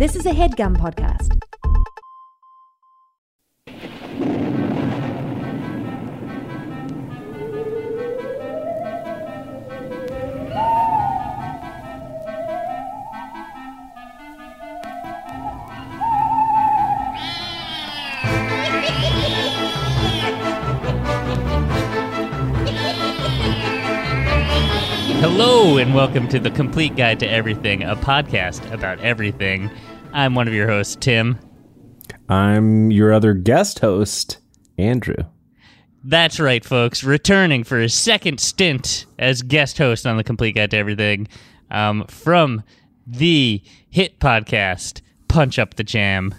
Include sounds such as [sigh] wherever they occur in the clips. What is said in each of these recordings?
This is a headgum podcast. Hello, and welcome to the Complete Guide to Everything, a podcast about everything. I'm one of your hosts, Tim. I'm your other guest host, Andrew. That's right, folks. Returning for his second stint as guest host on the Complete Guide to Everything um, from the hit podcast Punch Up the Jam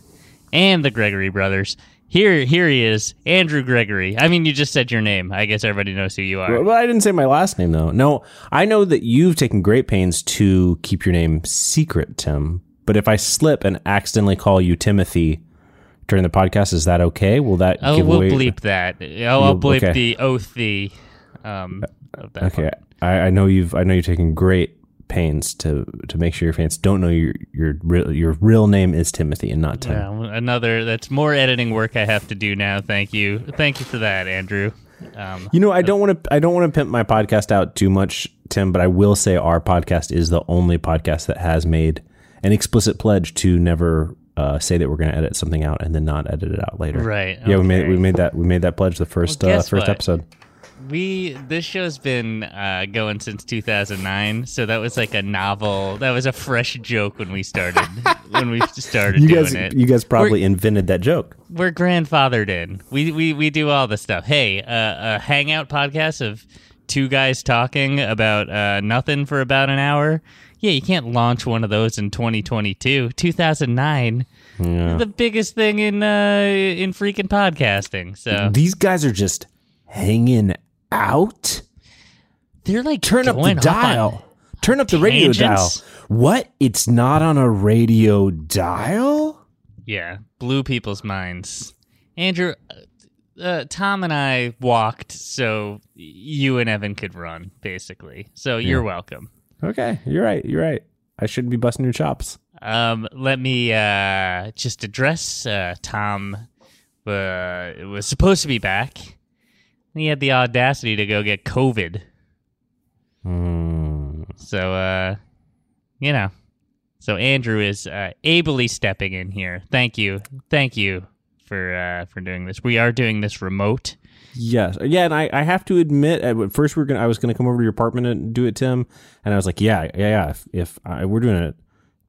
and the Gregory Brothers. Here, here he is, Andrew Gregory. I mean, you just said your name. I guess everybody knows who you are. Well, I didn't say my last name though. No, I know that you've taken great pains to keep your name secret, Tim. But if I slip and accidentally call you Timothy during the podcast, is that okay? Will that Oh, give we'll away? bleep that. I'll, I'll bleep okay. the oath the um of that. Okay. I, I know you've. I know you're taking great pains to to make sure your fans don't know your your real your real name is Timothy and not Tim. Well, another that's more editing work I have to do now. Thank you, thank you for that, Andrew. Um, You know, I don't want to. I don't want to pimp my podcast out too much, Tim. But I will say our podcast is the only podcast that has made an explicit pledge to never uh, say that we're going to edit something out and then not edit it out later. Right, Yeah, we made we made that we made that pledge the first Well, uh, first what? episode. we this show's been uh, going since 2009, so that was like a novel. That was a fresh joke when we started [laughs] when we started You doing guys, it. you guys probably invented that joke. we're grandfathered in. We we we do all the stuff. Hey, uh, a hangout podcast of two guys talking about uh, nothing for about an hour. Yeah, you can't launch one of those in 2022. 2009, Yeah. the biggest thing in uh, in freaking podcasting. So These guys are just hanging out. they're like Turn up the going off on- dial. Turn up the radio dial. What? It's not on a radio dial? Yeah, blew people's minds. Andrew, uh, uh, Tom and I walked so you and Evan could run, basically. So you're welcome. Okay, you're right. You're right. I shouldn't be busting your chops. Um, let me uh, just address uh, Tom. Uh, was supposed to be back. He had the audacity to go get COVID. Hmm. So, uh, you know, so Andrew is uh, ably stepping in here. Thank you, thank you for uh, for doing this. We are doing this remote. Yes, yeah, and I, I have to admit, at first we are gonna I was gonna come over to your apartment and do it, Tim, and I was like, yeah, yeah, yeah. If, if I, we're doing it at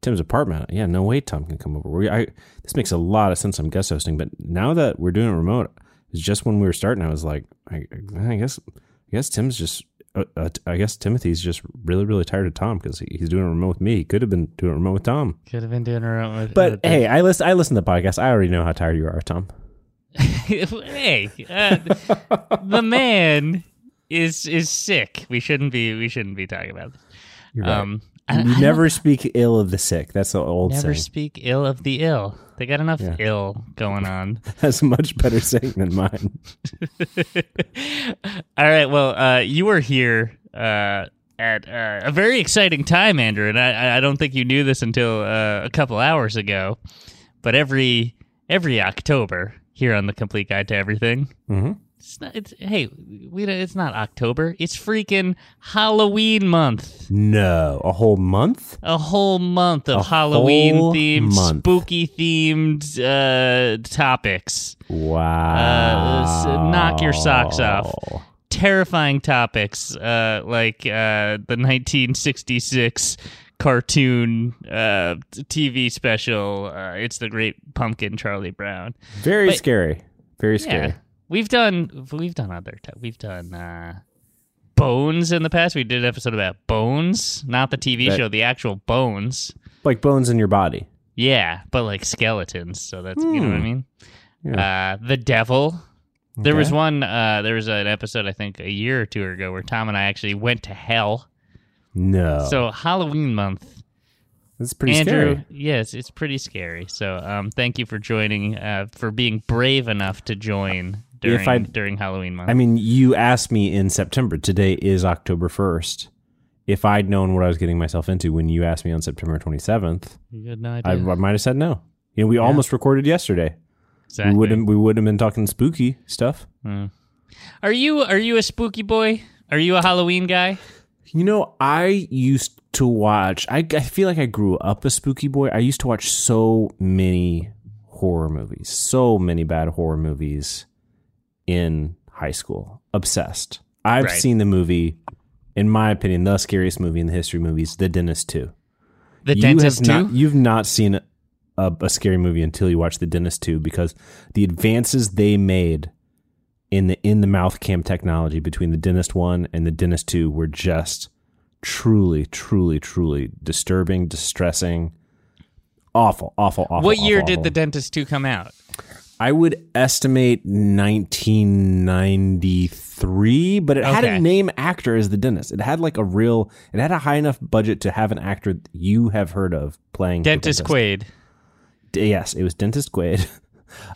Tim's apartment, yeah, no way, Tom can come over. We, I this makes a lot of sense. I'm guest hosting, but now that we're doing it remote, it's just when we were starting, I was like, I, I guess, I guess Tim's just. Uh, uh, I guess Timothy's just really, really tired of Tom because he, he's doing it remote with me. He could have been doing it remote with Tom. Could have been doing remote. With, But with hey, I listen. I listen to the podcast. I already know how tired you are, Tom. [laughs] hey, uh, the man is is sick. We shouldn't be we shouldn't be talking about this. You're right. Um, I, you I never speak ill of the sick. That's the old never saying. speak ill of the ill. They got enough Yeah. ill going on. [laughs] That's a much better saying than mine. [laughs] All right. Well, uh, you were here uh, at uh, a very exciting time, Andrew, and I, I don't think you knew this until uh, a couple hours ago. But every every October here on the Complete Guide to Everything, Mm-hmm. it's not. It's hey, we don't, it's not October. It's freaking Halloween month. No, a whole month. A whole month of A Halloween themed, month. spooky themed uh, topics. Wow. s- knock your socks off. terrifying topics uh, like uh, the 1966 cartoon uh, TV special. Uh, it's the Great Pumpkin, Charlie Brown. Very But- scary. Very scary. Yeah, we've done we've done other t- we've done uh, Bones in the past. We did an episode about Bones, not the TV That- show, the actual Bones. Like bones in your body. Yeah, but like skeletons. So that's you know what I Hmm. mean. Uh, the Devil. There was one. Uh, there was an episode I think a year or two ago where Tom and I actually went to hell. No. So Halloween month, it's pretty Andrew. scary. Yes, it's pretty scary. So um, thank you for joining. Uh, for being brave enough to join during I- during Halloween month. I mean, you asked me in September. Today is October 1st. if I'd known what I was getting myself into when you asked me on September 27th, You had no I, idea. I might have said no. You know, we almost recorded yesterday. exactly. We wouldn't we wouldn't have been talking spooky stuff. Are you are you a spooky boy? Are you a Halloween guy? You know, I used to watch. I, I feel like I grew up a spooky boy. I used to watch so many horror movies, so many bad horror movies in high school. Obsessed. I've Right. seen the movie, in my opinion, the scariest movie in the history of movies, The Dentist Two. The you Dentist not, you've not seen a, a scary movie until you watch The Dentist 2 because the advances they made in the in the mouth cam technology between The Dentist 1 and The Dentist 2 were just truly truly truly disturbing, distressing, awful, awful, awful. what year awful, did awful. The Dentist two come out? I would estimate 1993, but it had a name actor as the dentist. It had like a real, it had a high enough budget to have an actor you have heard of playing the Dentist Quaid. Yes, it was Dentist Quaid. [laughs]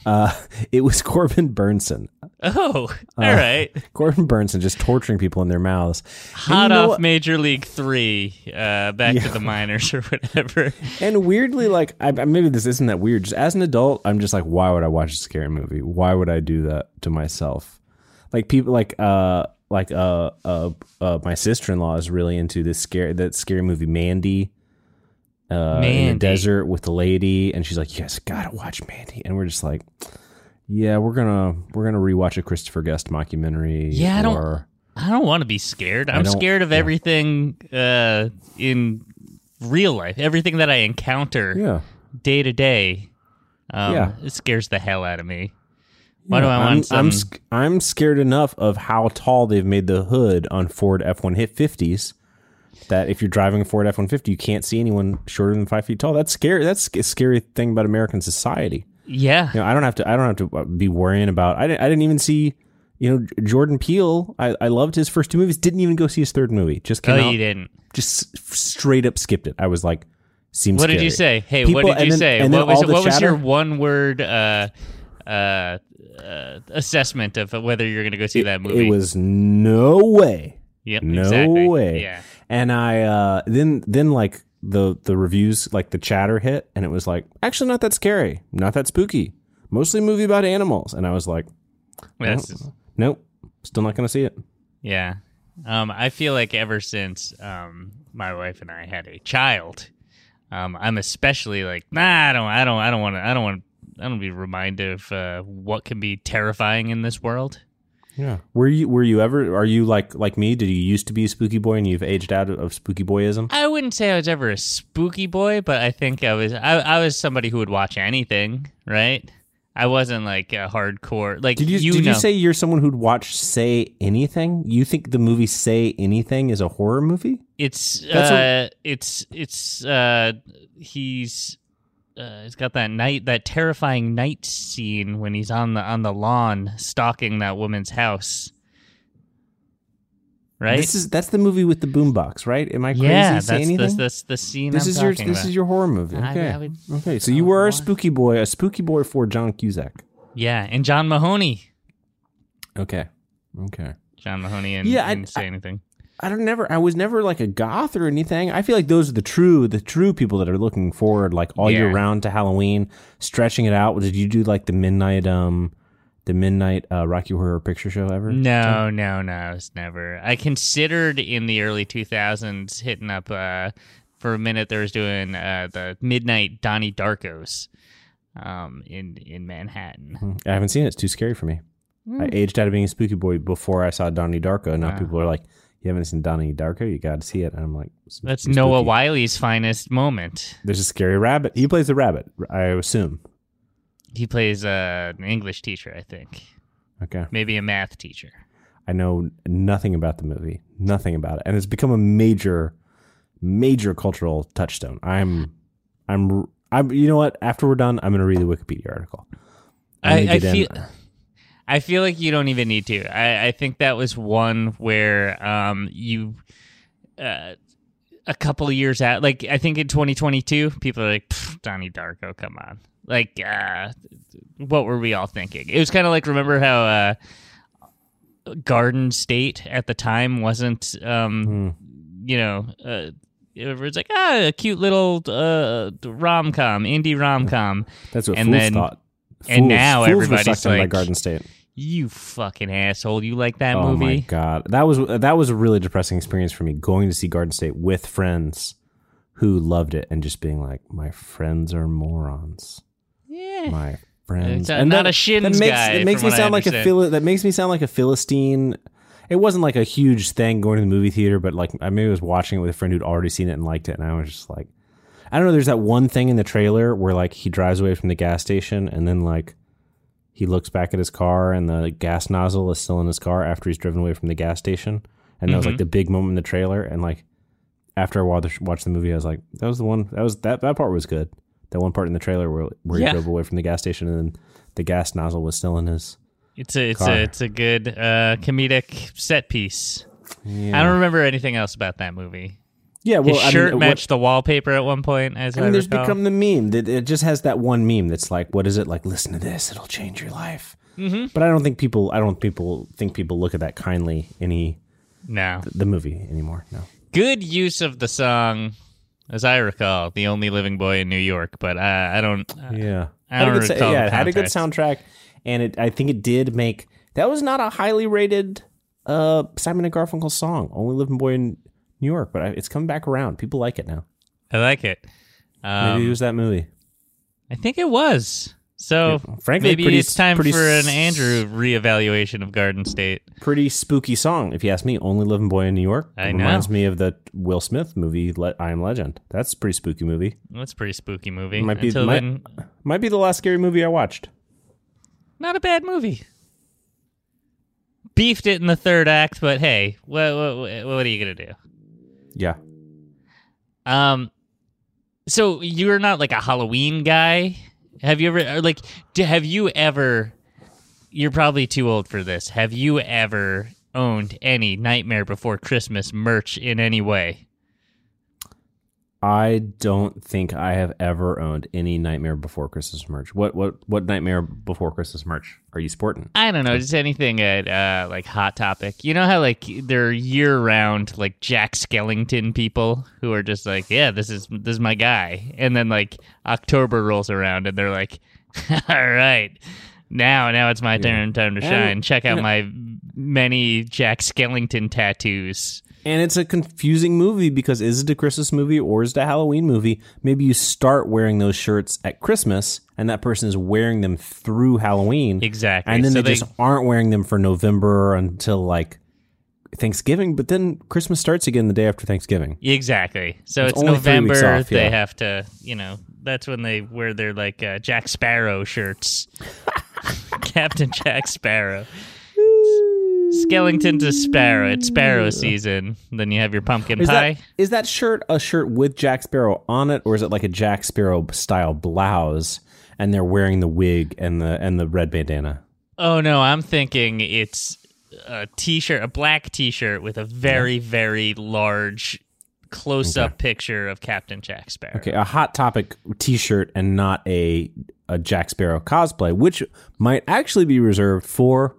Uh, [laughs] it was Corbin Bernsen. Oh, Uh, all right. Corbin Bernsen just torturing people in their mouths. Hot off what? Major League Three, uh, back to the minors or [laughs] whatever. And weirdly, like, I- maybe this isn't that weird. Just as an adult, I'm just like, why would I watch a scary movie? Why would I do that to myself? Like people, like, uh, like, uh, uh, uh my sister in law is really into this scary, that scary movie Mandy. Uh, in the desert with the lady, and she's like, "You guys gotta watch Mandy," and we're just like, "Yeah, we're gonna we're gonna rewatch a Christopher Guest mockumentary." Yeah, I don't- I don't want to be scared. I'm scared of yeah. everything uh, in real life. Everything that I encounter yeah. day to day. Um, Yeah. It scares the hell out of me. Why do Yeah, I I'm, want some? I'm sc- I'm scared enough of how tall they've made the hood on Ford F-150s that if you're driving a Ford F-150, you can't see anyone shorter than five feet tall. That's scary. That's a scary thing about American society. yeah. You know, I don't have to. I don't have to uh, be worrying about. I didn't. I didn't even see. You know, Jordan Peele. I, I loved his first two movies. Didn't even go see his third movie. Just came Oh, out. you didn't. Just straight up skipped it. I was like, seems. What did you say? Hey, People- what did you then- say? What was what was your one word uh, uh, uh, assessment of whether you're going to go see that movie? It was no way. Yep, no exactly. way. Yeah. And I uh then then like the the reviews like the chatter hit and it was like actually not that scary, not that spooky. Mostly movie about animals and I was like, That's- nope, still not going to see it. Yeah. Um, I feel like ever since um, my wife and I had a child, um, I'm especially like, nah, I don't, I don't, I don't want to, I don't want, I don't be reminded of uh, what can be terrifying in this world. Yeah. Were you were you ever are you like like me? Did you used to be a spooky boy and you've aged out of, of spooky boyism? I wouldn't say I was ever a spooky boy, but I think I was, I, I was somebody who would watch anything, right? I wasn't like a hardcore, like Did you, you did know, you say you're someone who'd watch Say Anything? You think the movie Say Anything is a horror movie? it's, That's uh, it's, it's, uh, he's, uh, he's got that night, that terrifying night scene when he's on the on the lawn stalking that woman's house. Right? This is that's the movie with the boombox, right? Am I crazy? yeah, Say that's anything? this that's the scene. this I'm is your this about. is your horror movie. Okay, I would- okay. So you were a spooky boy, a spooky boy for John Cusack. yeah, and John Mahoney. Okay, okay. John Mahoney and Yeah, I- didn't say anything. I don't never. I was never like a goth or anything. I feel like those are the true, the true people that are looking forward like all year round to Halloween, stretching it out. Did you do like the midnight, um, the midnight uh, Rocky Horror Picture Show ever? No, no, no, it's never. I considered in the early 2000s hitting up uh, for a minute. There was doing uh, the midnight Donnie Darkos um, in in Manhattan. I haven't seen it. It's too scary for me. I aged out of being a spooky boy before I saw Donnie Darko. Now Wow. people are like, "You haven't seen Donnie Darko? You got to see it." And I'm like, "It's That's spooky." Noah Wyle's finest moment. There's a scary rabbit. He plays the rabbit. I assume. He plays uh, an English teacher, I think, Okay. maybe a math teacher. I know nothing about the movie. Nothing about it, and it's become a major, major cultural touchstone. I'm, I'm, I'm. You know what? After we're done, I'm going to read the Wikipedia article. I, I feel. in- I feel like you don't even need to. I, I think that was one where um, you, uh, a couple of years out, like I think in 2022, people are like, Donnie Darko, come on. Like, uh, what were we all thinking? It was kind of like, remember how uh, Garden State at the time wasn't um, you know, uh, it's like ah, a cute little uh, rom com, indie rom com. That's what And fools then- thought. and Fools- now fools everybody's in by like, Garden State. You fucking asshole! You like that movie. Oh my god, that was that was a really depressing experience for me going to see Garden State with friends who loved it and just being like, my friends are morons. Yeah. My friends. It's, uh, not a Shins that makes, guy, That makes me sound like a. Phil- that makes me sound like a philistine. It wasn't like a huge thing going to the movie theater, but like I maybe was watching it with a friend who'd already seen it and liked it, and I was just like, I don't know. There's that one thing in the trailer where like he drives away from the gas station and then like he looks back at his car and the gas nozzle is still in his car after he's driven away from the gas station, and that was Mm-hmm. like the big moment in the trailer. And like after I watched watched the movie, I was like, that was the one. That was that that part was good. That one part in the trailer where where Yeah. he drove away from the gas station and then the gas nozzle was still in his. It's a it's Car. a it's a good uh, comedic set piece. Yeah. I don't remember anything else about that movie. Yeah, well, His I shirt mean, what- matched the wallpaper at one point, as I, I there's become the meme that it just has that one meme that's like, what is it like? Listen to this; it'll change your life. Mm-hmm. But I don't think people, I don't people think people look at that kindly any no the movie anymore. No, good use of the song, as I recall, "The Only Living Boy in New York." But uh, I don't. Uh, yeah, I don't good sa- recall yeah, it had a good soundtrack, and it I think it did make that was not a highly rated uh Simon and Garfunkel song, "Only Living Boy in New York," but I, it's coming back around. People like it now. I like it. Maybe Um, it was that movie. I think it was. So frankly, maybe pretty- it's time for an Andrew reevaluation of Garden State. pretty spooky song, if you ask me. Only Living Boy in New York. I know. Reminds me of the Will Smith movie, Le- I Am Legend. That's a pretty spooky movie. That's a pretty spooky movie. Might be- might- then, Might be the last scary movie I watched. not a bad movie. Beefed it in the third act, but hey, what what, what are you gonna do? Yeah. Um, so you're not like a Halloween guy. Have you ever or, like? Have you ever? You're probably too old for this. Have you ever owned any Nightmare Before Christmas merch in any way? I don't think I have ever owned any Nightmare Before Christmas merch. What what what Nightmare Before Christmas merch are you sporting? I don't know, just anything at uh, like Hot Topic. You know how like they're year round like Jack Skellington people who are just like, yeah, this is this is my guy, and then like October rolls around and they're like, [laughs] all right, now now it's my turn time to shine. Check out my many Jack Skellington tattoos. And it's a confusing movie because is it a Christmas movie or is it a Halloween movie? Maybe you start wearing those shirts at Christmas and that person is wearing them through Halloween. Exactly. And then So they, just aren't wearing them for November until like Thanksgiving, but then Christmas starts again the day after Thanksgiving. Exactly. So It's it's, only three weeks November. off, They have to, you know, that's when they wear their like uh, Jack Sparrow shirts. [laughs] Captain Jack Sparrow. Skellington to Sparrow. It's Sparrow season. Then you have your pumpkin Is pie. that is that shirt a shirt with Jack Sparrow on it, or is it like a Jack Sparrow style blouse and they're wearing the wig and the and the red bandana? oh no, I'm thinking it's a t-shirt, a black t-shirt with a very very large close-up picture of Captain Jack Sparrow. Okay, a hot topic T-shirt and not a a Jack Sparrow cosplay, which might actually be reserved for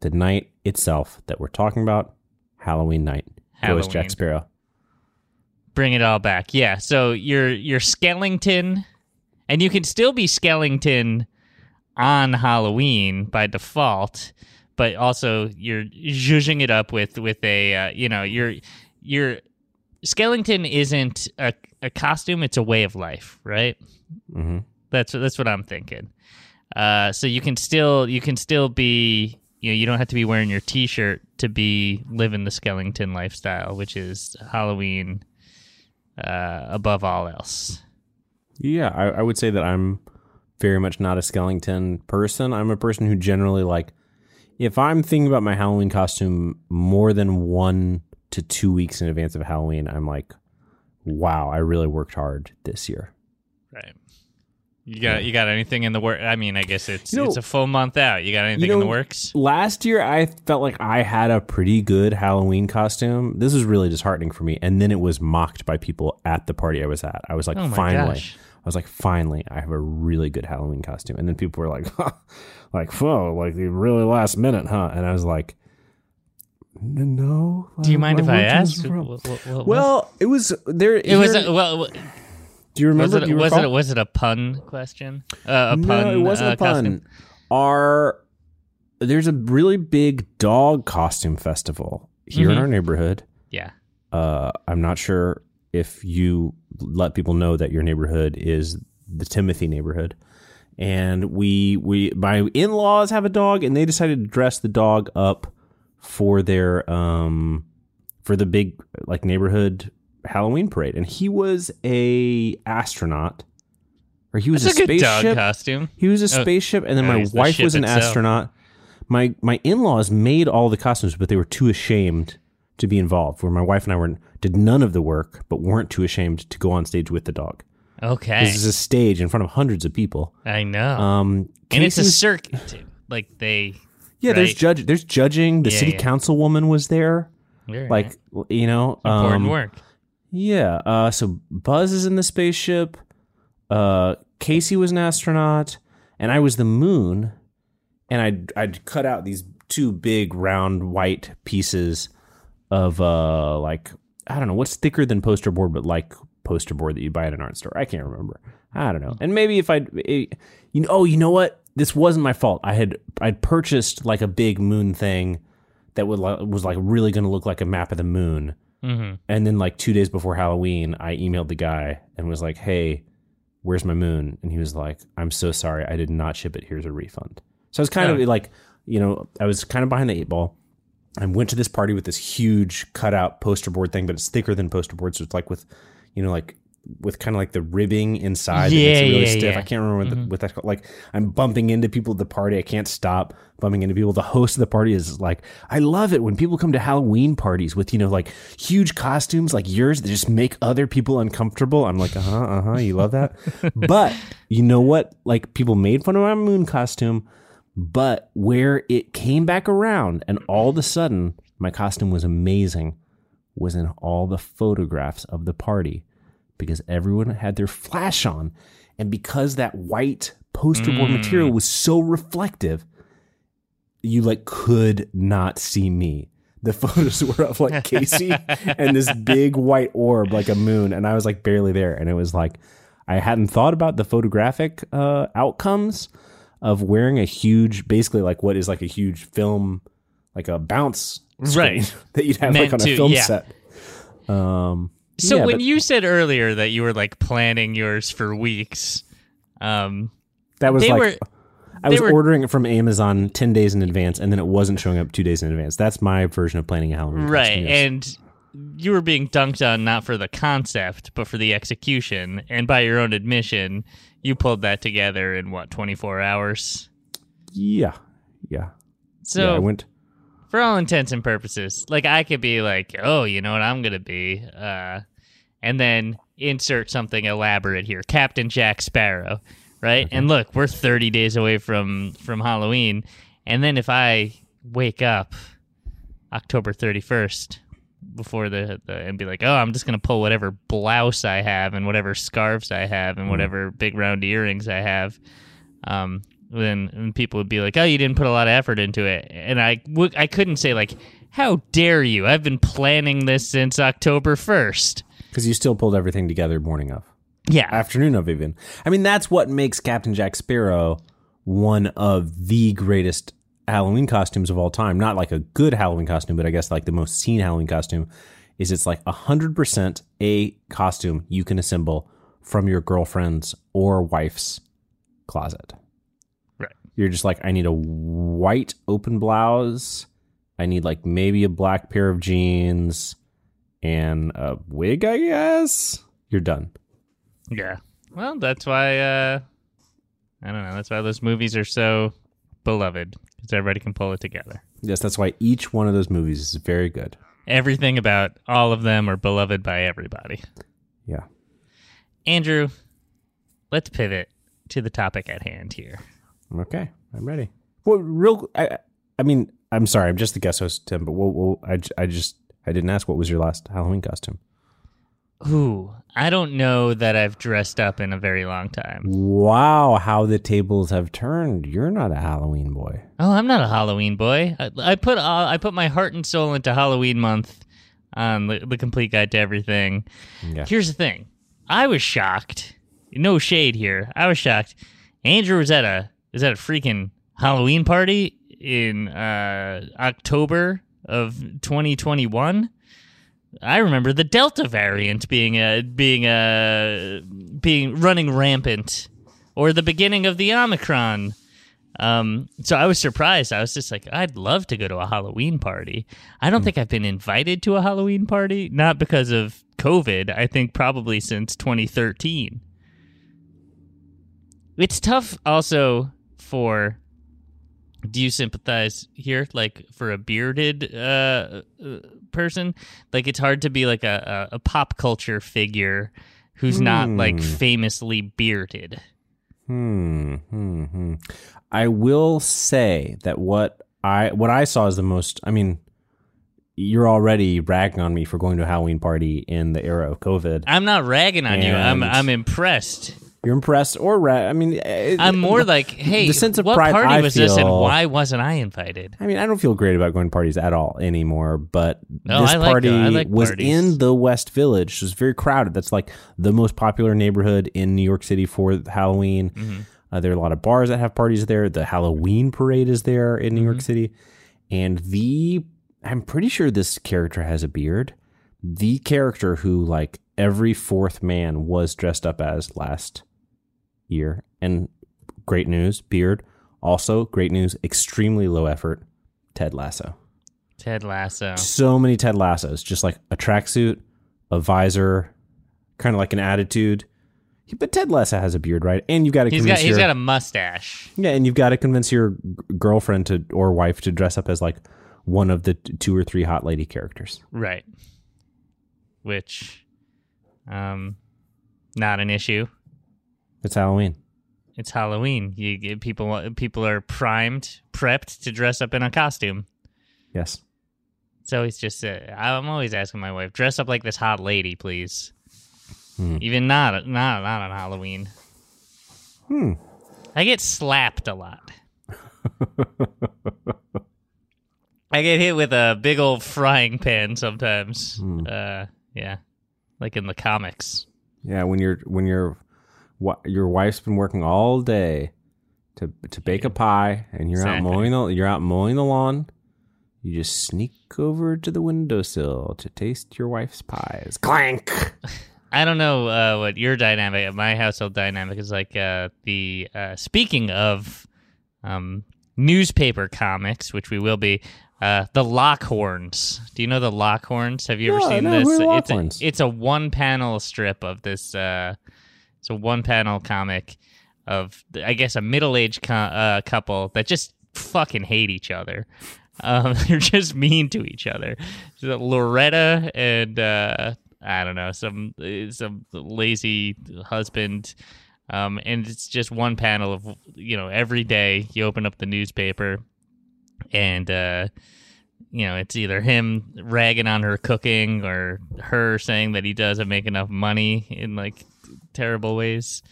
the night itself that we're talking about, Halloween night. Go as Jack Sparrow. bring it all back. Yeah, so you're you're Skellington, and you can still be Skellington on Halloween by default, but also you're zhuzhing it up with with a uh, you know you're you're Skellington isn't a, a costume; it's a way of life, right? hmm That's that's what I'm thinking. Uh, so you can still you can still be you know you don't have to be wearing your T-shirt to be living the Skellington lifestyle, which is Halloween uh, above all else. Yeah, I, I would say that I'm very much not a Skellington person. I'm a person who generally like if I'm thinking about my Halloween costume more than one to two weeks in advance of Halloween, I'm like, wow, I really worked hard this year. Right. You got you got anything in the work? I mean, I guess it's You know- it's a full month out. You got anything You in the works? Last year, I felt like I had a pretty good Halloween costume. This was really disheartening for me. And then it was mocked by people at the party I was at. I was like, Oh finally. gosh. I was like, finally, I have a really good Halloween costume. And then people were like, [laughs] like, whoa, like the really last minute, huh? And I was like, No. Do you mind if I ask? as from? What- what- what- Well, it was there. it was a, uh, well. Do you remember? Was it do you was it was it a pun question? Uh, a no, pun? it wasn't uh, a pun. costume? Our there's a really big dog costume festival here in Mhm. our neighborhood. Yeah. Uh, I'm not sure if you let people know that your neighborhood is the Timothy neighborhood. And we we my in laws have a dog, and they decided to dress the dog up for their um for the big like neighborhood Halloween parade. And he was a astronaut, or he was That's a a spaceship. costume. He was a Oh, spaceship, and then oh, my he's the wife was an itself. astronaut. My my in laws made all the costumes, but they were too ashamed to be involved. Where my wife and I were did none of the work, but weren't too ashamed to go on stage with the dog. Okay. This is a stage in front of hundreds of people. I know. Um, and it's a circuit too. Like they yeah. There's judge. There's judging. The Yeah, city yeah. councilwoman was there. Like right. you know, important um, work. Yeah. Uh, so Buzz is in the spaceship. Uh, Casey was an astronaut, and I was the moon. And I'd I'd cut out these two big round white pieces of uh like I don't know what's thicker than poster board, but like poster board that you buy at an art store. I can't remember. I don't know. And maybe if I, you know, oh, you know what? This wasn't my fault. I had I'd purchased like a big moon thing that would was like really going to look like a map of the moon. Hmm And then like two days before Halloween, I emailed the guy and was like, "Hey, where's my moon?" And he was like, "I'm so sorry, I did not ship it. Here's a refund." So I was kind Oh. of like, you know, I was kind of behind the eight ball. I went to this party with this huge cutout poster board thing, but it's thicker than poster board, so it's like with, you know, like with kind of like the ribbing inside Yeah, it really yeah, stiff. yeah. Mm-hmm. I can't remember what, the, what that's called. Like I'm bumping into people at the party. I can't stop bumping into people. The host of the party is like, I love it when people come to Halloween parties with you know like huge costumes like yours that just make other people uncomfortable. I'm like, uh huh, uh huh. You love that, [laughs] but you know what? Like people made fun of my moon costume, but where it came back around and all of a sudden my costume was amazing was in all the photographs of the party because everyone had their flash on. And because that white poster board material was so reflective you like could not see me. The [laughs] photos were of like casey [laughs] and this big white orb like a moon and i was like barely there. And it was like i hadn't thought about the photographic uh, outcomes of wearing a huge basically like what is like a huge film like a bounce Right. [laughs] that you'd have Meant like on to, a film yeah. set. Um So yeah, when but you said earlier that you were like planning yours for weeks, um, that was they like were I was were- ordering it from Amazon 10 days in advance and then it wasn't showing up 2 days in advance. That's my version of planning a Halloween right, and you were being dunked on not for the concept but for the execution. And by your own admission, you pulled that together in what twenty four hours. yeah. Yeah. So yeah, I went for all intents and purposes, like I could be like, oh, you know what I'm gonna be, uh, and then insert something elaborate here, Captain Jack Sparrow, right? And look, we're 30 days away from from Halloween, and then if I wake up October 31st before the, the and be like, oh, I'm just gonna pull whatever blouse I have and whatever scarves I have and whatever big round earrings I have, um, then and people would be like, oh, you didn't put a lot of effort into it, and I w- I couldn't say like, how dare you? I've been planning this since October 1st. because you still pulled everything together morning of, Yeah, afternoon of even. I mean, that's what makes Captain Jack Sparrow one of the greatest Halloween costumes of all time. Not like a good Halloween costume, but I guess like the most seen Halloween costume is it's like 100% a costume you can assemble from your girlfriend's or wife's closet. You're just like, I need a white open blouse. I need like maybe a black pair of jeans and a wig, I guess. You're done. Yeah. Well, that's why uh I don't know, that's why those movies are so beloved cuz everybody can pull it together. Yes, that's why each one of those movies is very good. Everything about all of them are beloved by everybody. Yeah. Andrew, let's pivot to the topic at hand here. Okay, I'm ready. Well, real. I, I mean, I'm sorry. I'm just the guest host, Tim. But what, what, I, I just I didn't ask what was your last Halloween costume. Ooh, I don't know that I've dressed up in a very long time. Wow, how the tables have turned. You're not a Halloween boy. Oh, I'm not a Halloween boy. I, I put uh, I put my heart and soul into Halloween month on the, the complete guide to everything. Yeah. Here's the thing. I was shocked. No shade here. I was shocked. Andrew was at a is at a freaking Halloween party in uh, October of 2021. I remember the Delta variant being a being a being running rampant, or the beginning of the Omicron. Um, so I was surprised. I was just like, I'd love to go to a Halloween party. I don't think I've been invited to a Halloween party, not because of COVID. I think probably since 2013. It's tough also for do you sympathize here like for a bearded uh, uh, person like it's hard to be like a, a, a pop culture figure who's not like Hmm. famously bearded Hmm, hmm, hmm. I will say that what I what I saw is the most. I mean, you're already ragging on me for going to a Halloween party in the era of COVID. i'm not ragging on you i'm i'm impressed You're impressed or ra- I mean, it- i'm more like hey the sense of what pride party I was this and why wasn't i invited I mean, I don't feel great about going to parties at all anymore, but No, this like- party I like was parties. in the West Village. It was very crowded. That's like the most popular neighborhood in New York City for Halloween. Mm-hmm. Uh, there are a lot of bars that have parties there. The Halloween parade is there in New Mm-hmm. York City. And the, I'm pretty sure this character has a beard. The character who, like, every fourth man was dressed up as last year. And great news, beard. Also, great news, extremely low effort, Ted Lasso. ted lasso So many Ted Lassos, just like a tracksuit, a visor, kind of like an attitude. But Ted Lasso has a beard, right? And you've got to he's convince got he's your got a mustache yeah, and you've got to convince your girlfriend to or wife to dress up as like one of the two or three hot lady characters. right which um not an issue It's Halloween. It's Halloween. You get people people are primed, prepped to dress up in a costume. Yes. So it's just uh, I'm always asking my wife, dress up like this hot lady, please. Hmm. Even not not not on Halloween. Hmm. I get slapped a lot. I get hit with a big old frying pan sometimes. Hmm. Uh, yeah, like in the comics. Yeah, when you're when your your wife's been working all day to to bake a pie, and you're Exactly. out mowing the you're out mowing the lawn. You just sneak over to the windowsill to taste your wife's pies. Clank. [laughs] I don't know uh, what your dynamic, my household dynamic is like. Uh, the uh, speaking of um, newspaper comics, which we will be, uh, the Lockhorns. Do you know the Lockhorns? Have you ever seen no, this? it's a, it's a one panel strip of this. Uh, it's a one panel comic of I guess a middle aged co- uh, couple that just fucking hate each other. Um, [laughs] they're just mean to each other. So Loretta and uh, I don't know some uh, some lazy husband, um, and it's just one panel of you know every day you open up the newspaper, and uh, you know it's either him ragging on her cooking or her saying that he doesn't make enough money in like terrible ways.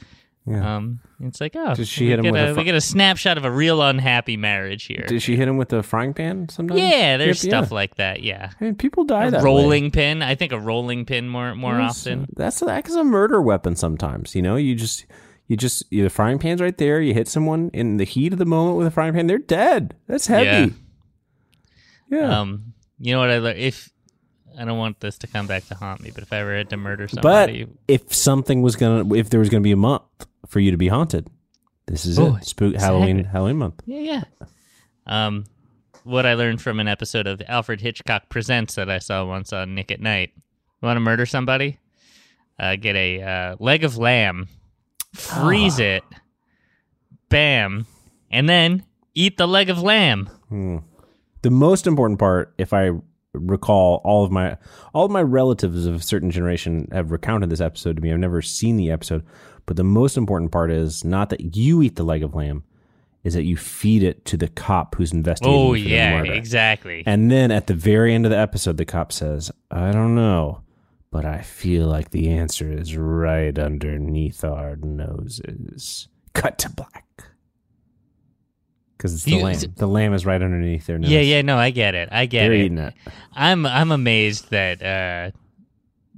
Yeah. Um, it's like oh, she we hit him get with a, a fr- we get a snapshot of a real unhappy marriage here. Did she hit him with a frying pan sometimes? Yeah, there's Yep, stuff yeah. like that. Yeah, I mean, people die a that way. rolling pin. I think a rolling pin more more often. That's that's a murder weapon. Sometimes you know, you just you just you, the frying pan's right there. You hit someone in the heat of the moment with a frying pan, they're dead. That's heavy. Yeah. Um, you know what I learned? If I don't want this to come back to haunt me, but if I ever had to murder somebody, but if something was gonna, if there was gonna be a month for you to be haunted, this is Oh, it. Spook Halloween exactly. Halloween month. yeah, yeah. Um, what I learned from an episode of Alfred Hitchcock Presents that I saw once on Nick at Nite. You want to murder somebody? Uh, get a uh, leg of lamb, freeze it, bam, and then eat the leg of lamb. The most important part, if I recall, all of my all of my relatives of a certain generation have recounted this episode to me. I've never seen the episode, but the most important part is not that you eat the leg of lamb, is that you feed it to the cop who's investigating. Oh yeah, exactly. And then at the very end of the episode, the cop says, "I don't know, but I feel like the answer is right underneath our noses. Cut to black. Because it's the You- lamb. The lamb is right underneath their nose. Yeah, yeah, no, I get it. I get They're it. eating it. I'm I'm amazed that uh,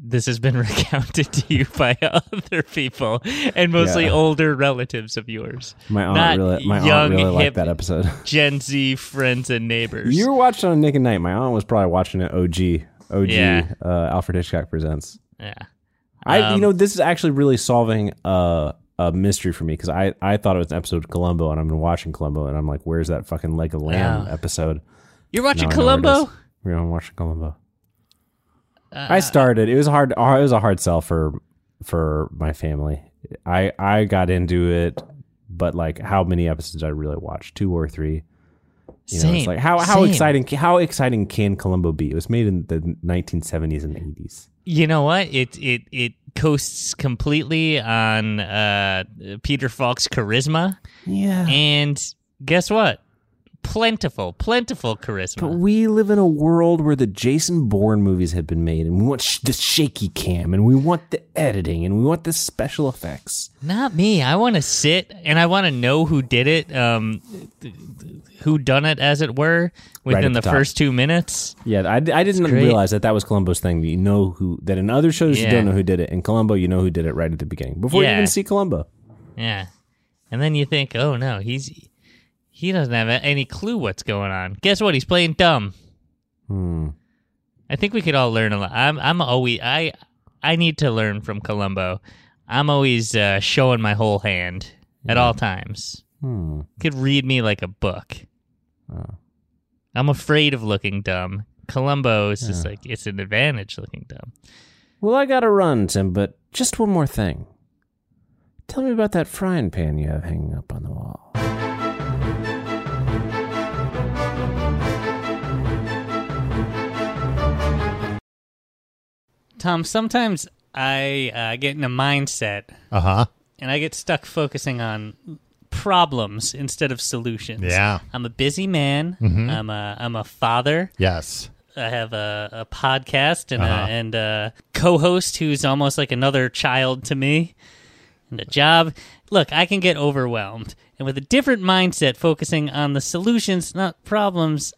this has been [laughs] recounted to you by [laughs] other people and mostly Yeah. older relatives of yours, My aunt Not really, my young, aunt really liked hip- that episode. [laughs] Gen Z friends and neighbors. You were watching on Nick and Night. My aunt was probably watching it. OG, OG. Yeah. Uh, Alfred Hitchcock presents. yeah. I, you Um, know, this is actually really solving a, a mystery for me because I, I thought it was an episode of Columbo, and I've been watching Columbo, and I'm like, where's that fucking leg of lamb Oh. episode? You're watching Now I know where it Columbo? We're gonna watch Columbo. Uh, I started. It was hard. It was a hard sell for for my family. I I got into it, but like, how many episodes did I really watch? Two or three? You know, Same. it's like how how same. exciting how exciting can Columbo be? It was made in the 1970s and 80s. You know what? It it it coasts completely on uh, Peter Falk's charisma, Yeah. and guess what? Plentiful, plentiful charisma. But we live in a world where the Jason Bourne movies have been made, and we want sh- the shaky cam, and we want the editing, and we want the special effects. Not me. I want to sit and I want to know who did it, um, who done it, as it were, within at the, the first two minutes. Yeah, I, I didn't realize that that was Columbo's thing. You know who that in other shows you don't know who did it. In Columbo, you know who did it right at the beginning before you even see Columbo. Yeah, and then you think, oh no, he's he doesn't have any clue what's going on. Guess what? He's playing dumb. Hmm. I think we could all learn a lot. I'm I'm always I I need to learn from Columbo. I'm always uh, showing my whole hand at all times. Hmm. Could read me like a book. I'm afraid of looking dumb. Columbo is just like it's an advantage looking dumb. Well, I gotta run, Tim. But just one more thing. Tell me about that frying pan you have hanging up on the wall. Tom, sometimes I uh, get in a mindset Uh huh. and I get stuck focusing on problems instead of solutions. Yeah. I'm a busy man. I'm a I'm a father. Yes. I have a, a podcast and Uh-huh. a, and a co-host who's almost like another child to me, and a job. Look, I can get overwhelmed, and with a different mindset, focusing on the solutions, not problems,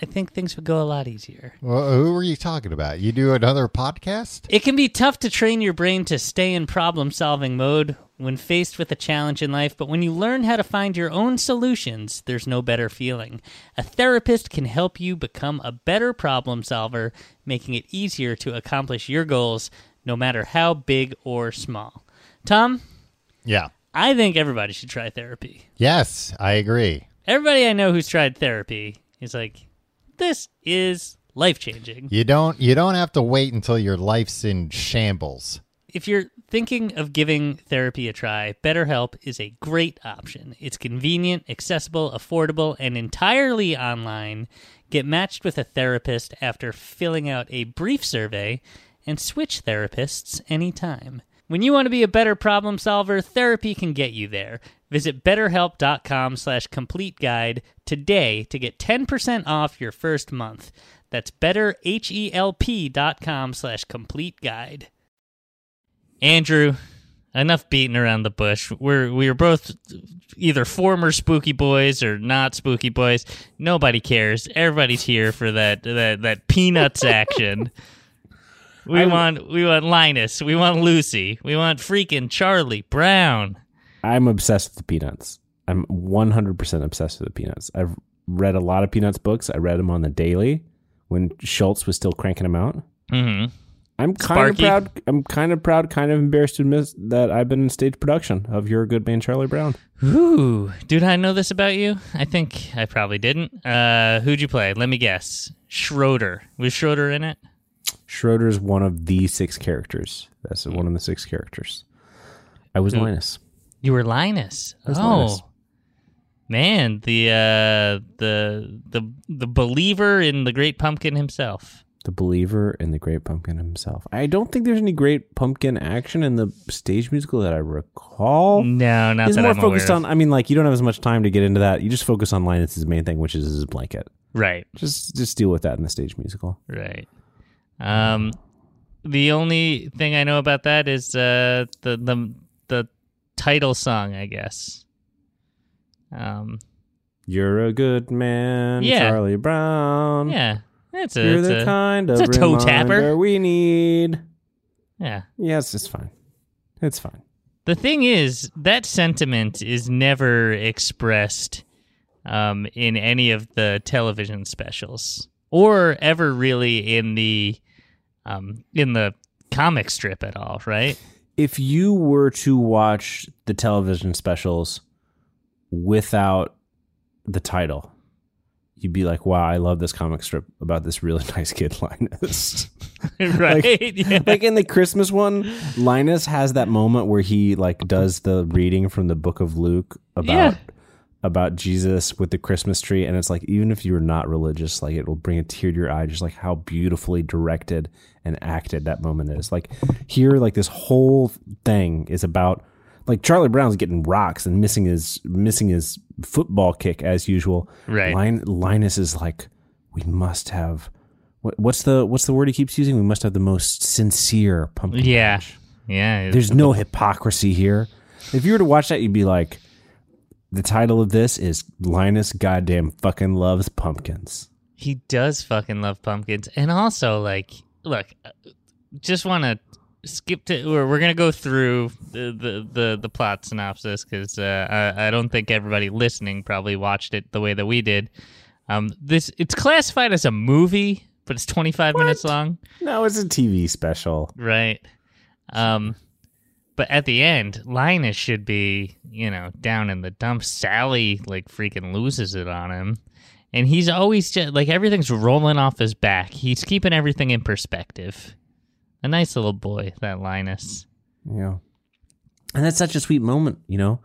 I think things would go a lot easier. Well, who were you talking about? You do another podcast? It can be tough to train your brain to stay in problem solving mode when faced with a challenge in life, but when you learn how to find your own solutions, there's no better feeling. A therapist can help you become a better problem solver, making it easier to accomplish your goals, no matter how big or small. Tom, Yeah. I think everybody should try therapy. Yes, I agree. Everybody I know who's tried therapy is like, this is life changing. You don't you don't have to wait until your life's in shambles. If you're thinking of giving therapy a try, BetterHelp is a great option. It's convenient, accessible, affordable, and entirely online. Get matched with a therapist after filling out a brief survey and switch therapists anytime. When you want to be a better problem solver, therapy can get you there. Visit betterhelp.com slash complete guide today to get 10% off your first month. That's betterhelp.com slash complete guide. Andrew, enough beating around the bush. We're we are both either former spooky boys or not spooky boys. Nobody cares. Everybody's here for that that that peanuts [laughs] action. We want we want Linus. We want Lucy. We want freaking Charlie Brown. I'm obsessed with the Peanuts. I'm 100% obsessed with the Peanuts. I've read a lot of Peanuts books. I read them on the daily when Schulz was still cranking them out. Mm-hmm. I'm kind Sparky? of proud. I'm kind of proud, kind of embarrassed to admit that I've been in stage production of You're a Good Man, Charlie Brown. Ooh, did I know this about you? I think I probably didn't. Uh, who'd you play? Let me guess. Schroeder. Was Schroeder in it? Schroeder's one of the six characters. That's one of the six characters. I was Linus. You were Linus. oh. Linus. Man, the uh the the the believer in the great pumpkin himself. the believer in the Great Pumpkin himself. I don't think there's any Great Pumpkin action in the stage musical that I recall. No, not He's that more I'm focused on. I mean, like you don't have as much time to get into that. You just focus on Linus's main thing, which is his blanket. Right, Just just deal with that in the stage musical. right. Um the only thing I know about that is uh, the the the title song, I guess. Um, You're a good man, Yeah. Charlie Brown. yeah, it's a, You're it's the a- kind of a toe tapper. we need. yeah. Yes, it's fine. It's fine. The thing is, that sentiment is never expressed um, in any of the television specials, or ever really in the um, in the comic strip at all, right? If you were to watch the television specials without the title, you'd be like, "Wow, I love this comic strip about this really [laughs] nice kid Linus." [laughs] right? yeah. like in the Christmas one, Linus has that moment where he like does the reading from the book of Luke about Yeah. About Jesus with the Christmas tree, and it's like even if you're not religious, like it will bring a tear to your eye, just like how beautifully directed and acted that moment is. Like here, like this whole thing is about like Charlie Brown's getting rocks and missing his missing his football kick as usual. Right. Lin- Linus is like, we must have. What, what's the what's the word he keeps using? We must have the most sincere pumpkin. Yeah. patch. Yeah. There's no hypocrisy here. If you were to watch that, you'd be like, the title of this is Linus goddamn fucking loves pumpkins. He does fucking love pumpkins. And also, like, look, uh, just want to skip to, we're, we're going to go through the, the, the, the plot synopsis because uh, I, I don't think everybody listening probably watched it the way that we did. Um, this It's classified as a movie, but it's 25 minutes long. No, it's a TV special. Right. Um, but at the end, Linus should be, you know, down in the dumps. Sally like freaking loses it on him, and he's always just like everything's rolling off his back. He's keeping everything in perspective. A nice little boy, that Linus. Yeah. And that's such a sweet moment, you know.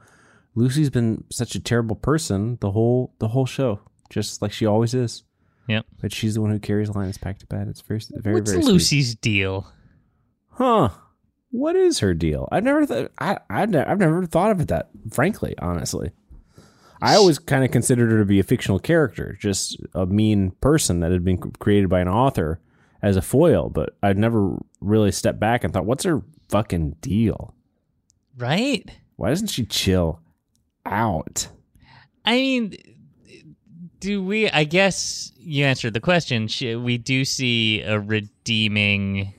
Lucy's been such a terrible person the whole the whole show, just like she always is. Yep. But she's the one who carries Linus back to bed. It's very very What's very sweet. Lucy's deal? Huh. What is her deal? I've never th- I I ne- I've never thought of it that frankly, honestly. I always kind of considered her to be a fictional character, just a mean person that had been created by an author as a foil, but I'd never really stepped back and thought, what's her fucking deal? Right? Why doesn't she chill out? I mean, do we? I guess you answered the question. We do see a redeeming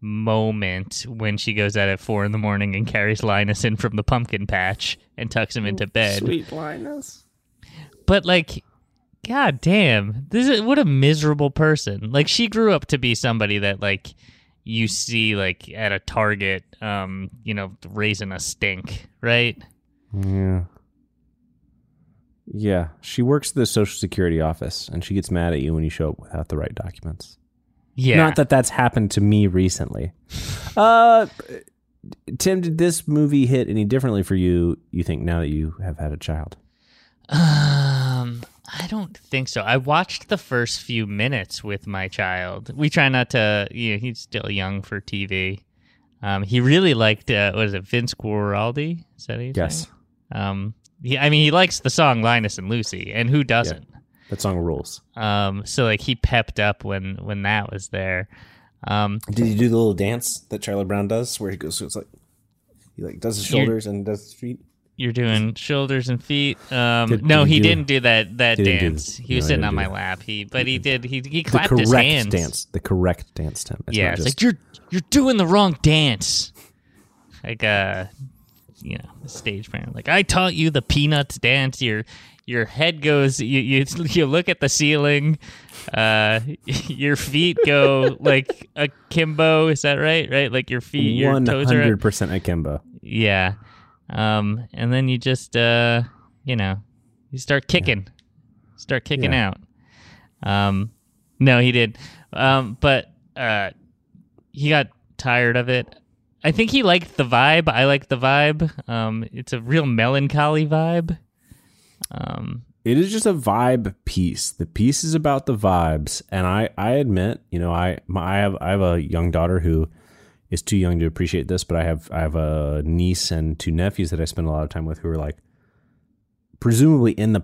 moment when she goes out at four in the morning and carries Linus in from the pumpkin patch and tucks him into bed. Sweet Linus. But like, god damn, this is what a miserable person. Like she grew up to be somebody that like you see like at a Target, um, you know, raising a stink, right? Yeah. Yeah. She works at the Social Security office and she gets mad at you when you show up without the right documents. Yeah. Not that that's happened to me recently. Uh, Tim, did this movie hit any differently for you? You think now that you have had a child? Um, I don't think so. I watched the first few minutes with my child. We try not to. You know, he's still young for TV. Um, he really liked. Uh, what is it, Vince Guaraldi? Is that his Yes, name? Um, he, I mean, he likes the song Linus and Lucy, and who doesn't? That song rules. Um, so like he pepped up when when that was there. Um, Did you do the little dance that Charlie Brown does, where he goes? So it's like he like does his shoulders and does his feet. you're doing shoulders and feet. Um, Did- no, did he he do- didn't do that that Didn't do- dance. he was he sitting on my that. lap. He, but he did. He he The clapped correct his hands. dance. The correct dance, time. It's yeah, not it's just, like you're you're doing the wrong dance. Like uh you know, stage parent. Like I taught you the peanuts dance. Your your head goes you you, [laughs] you look at the ceiling. Uh [laughs] your feet go like a kimbo, is that right? Right? Like your feet your one toes are hundred percent akimbo. Yeah. Um and then you just uh you know, you start kicking. Start kicking Yeah. out. Um no, he did. Um but uh he got tired of it. I think he liked the vibe. I like the vibe. Um it's a real melancholy vibe. Um it is just a vibe piece. The piece is about the vibes, and I I admit, you know, I my, I have I have a young daughter who is too young to appreciate this, but I have I have a niece and two nephews that I spend a lot of time with who are like presumably in the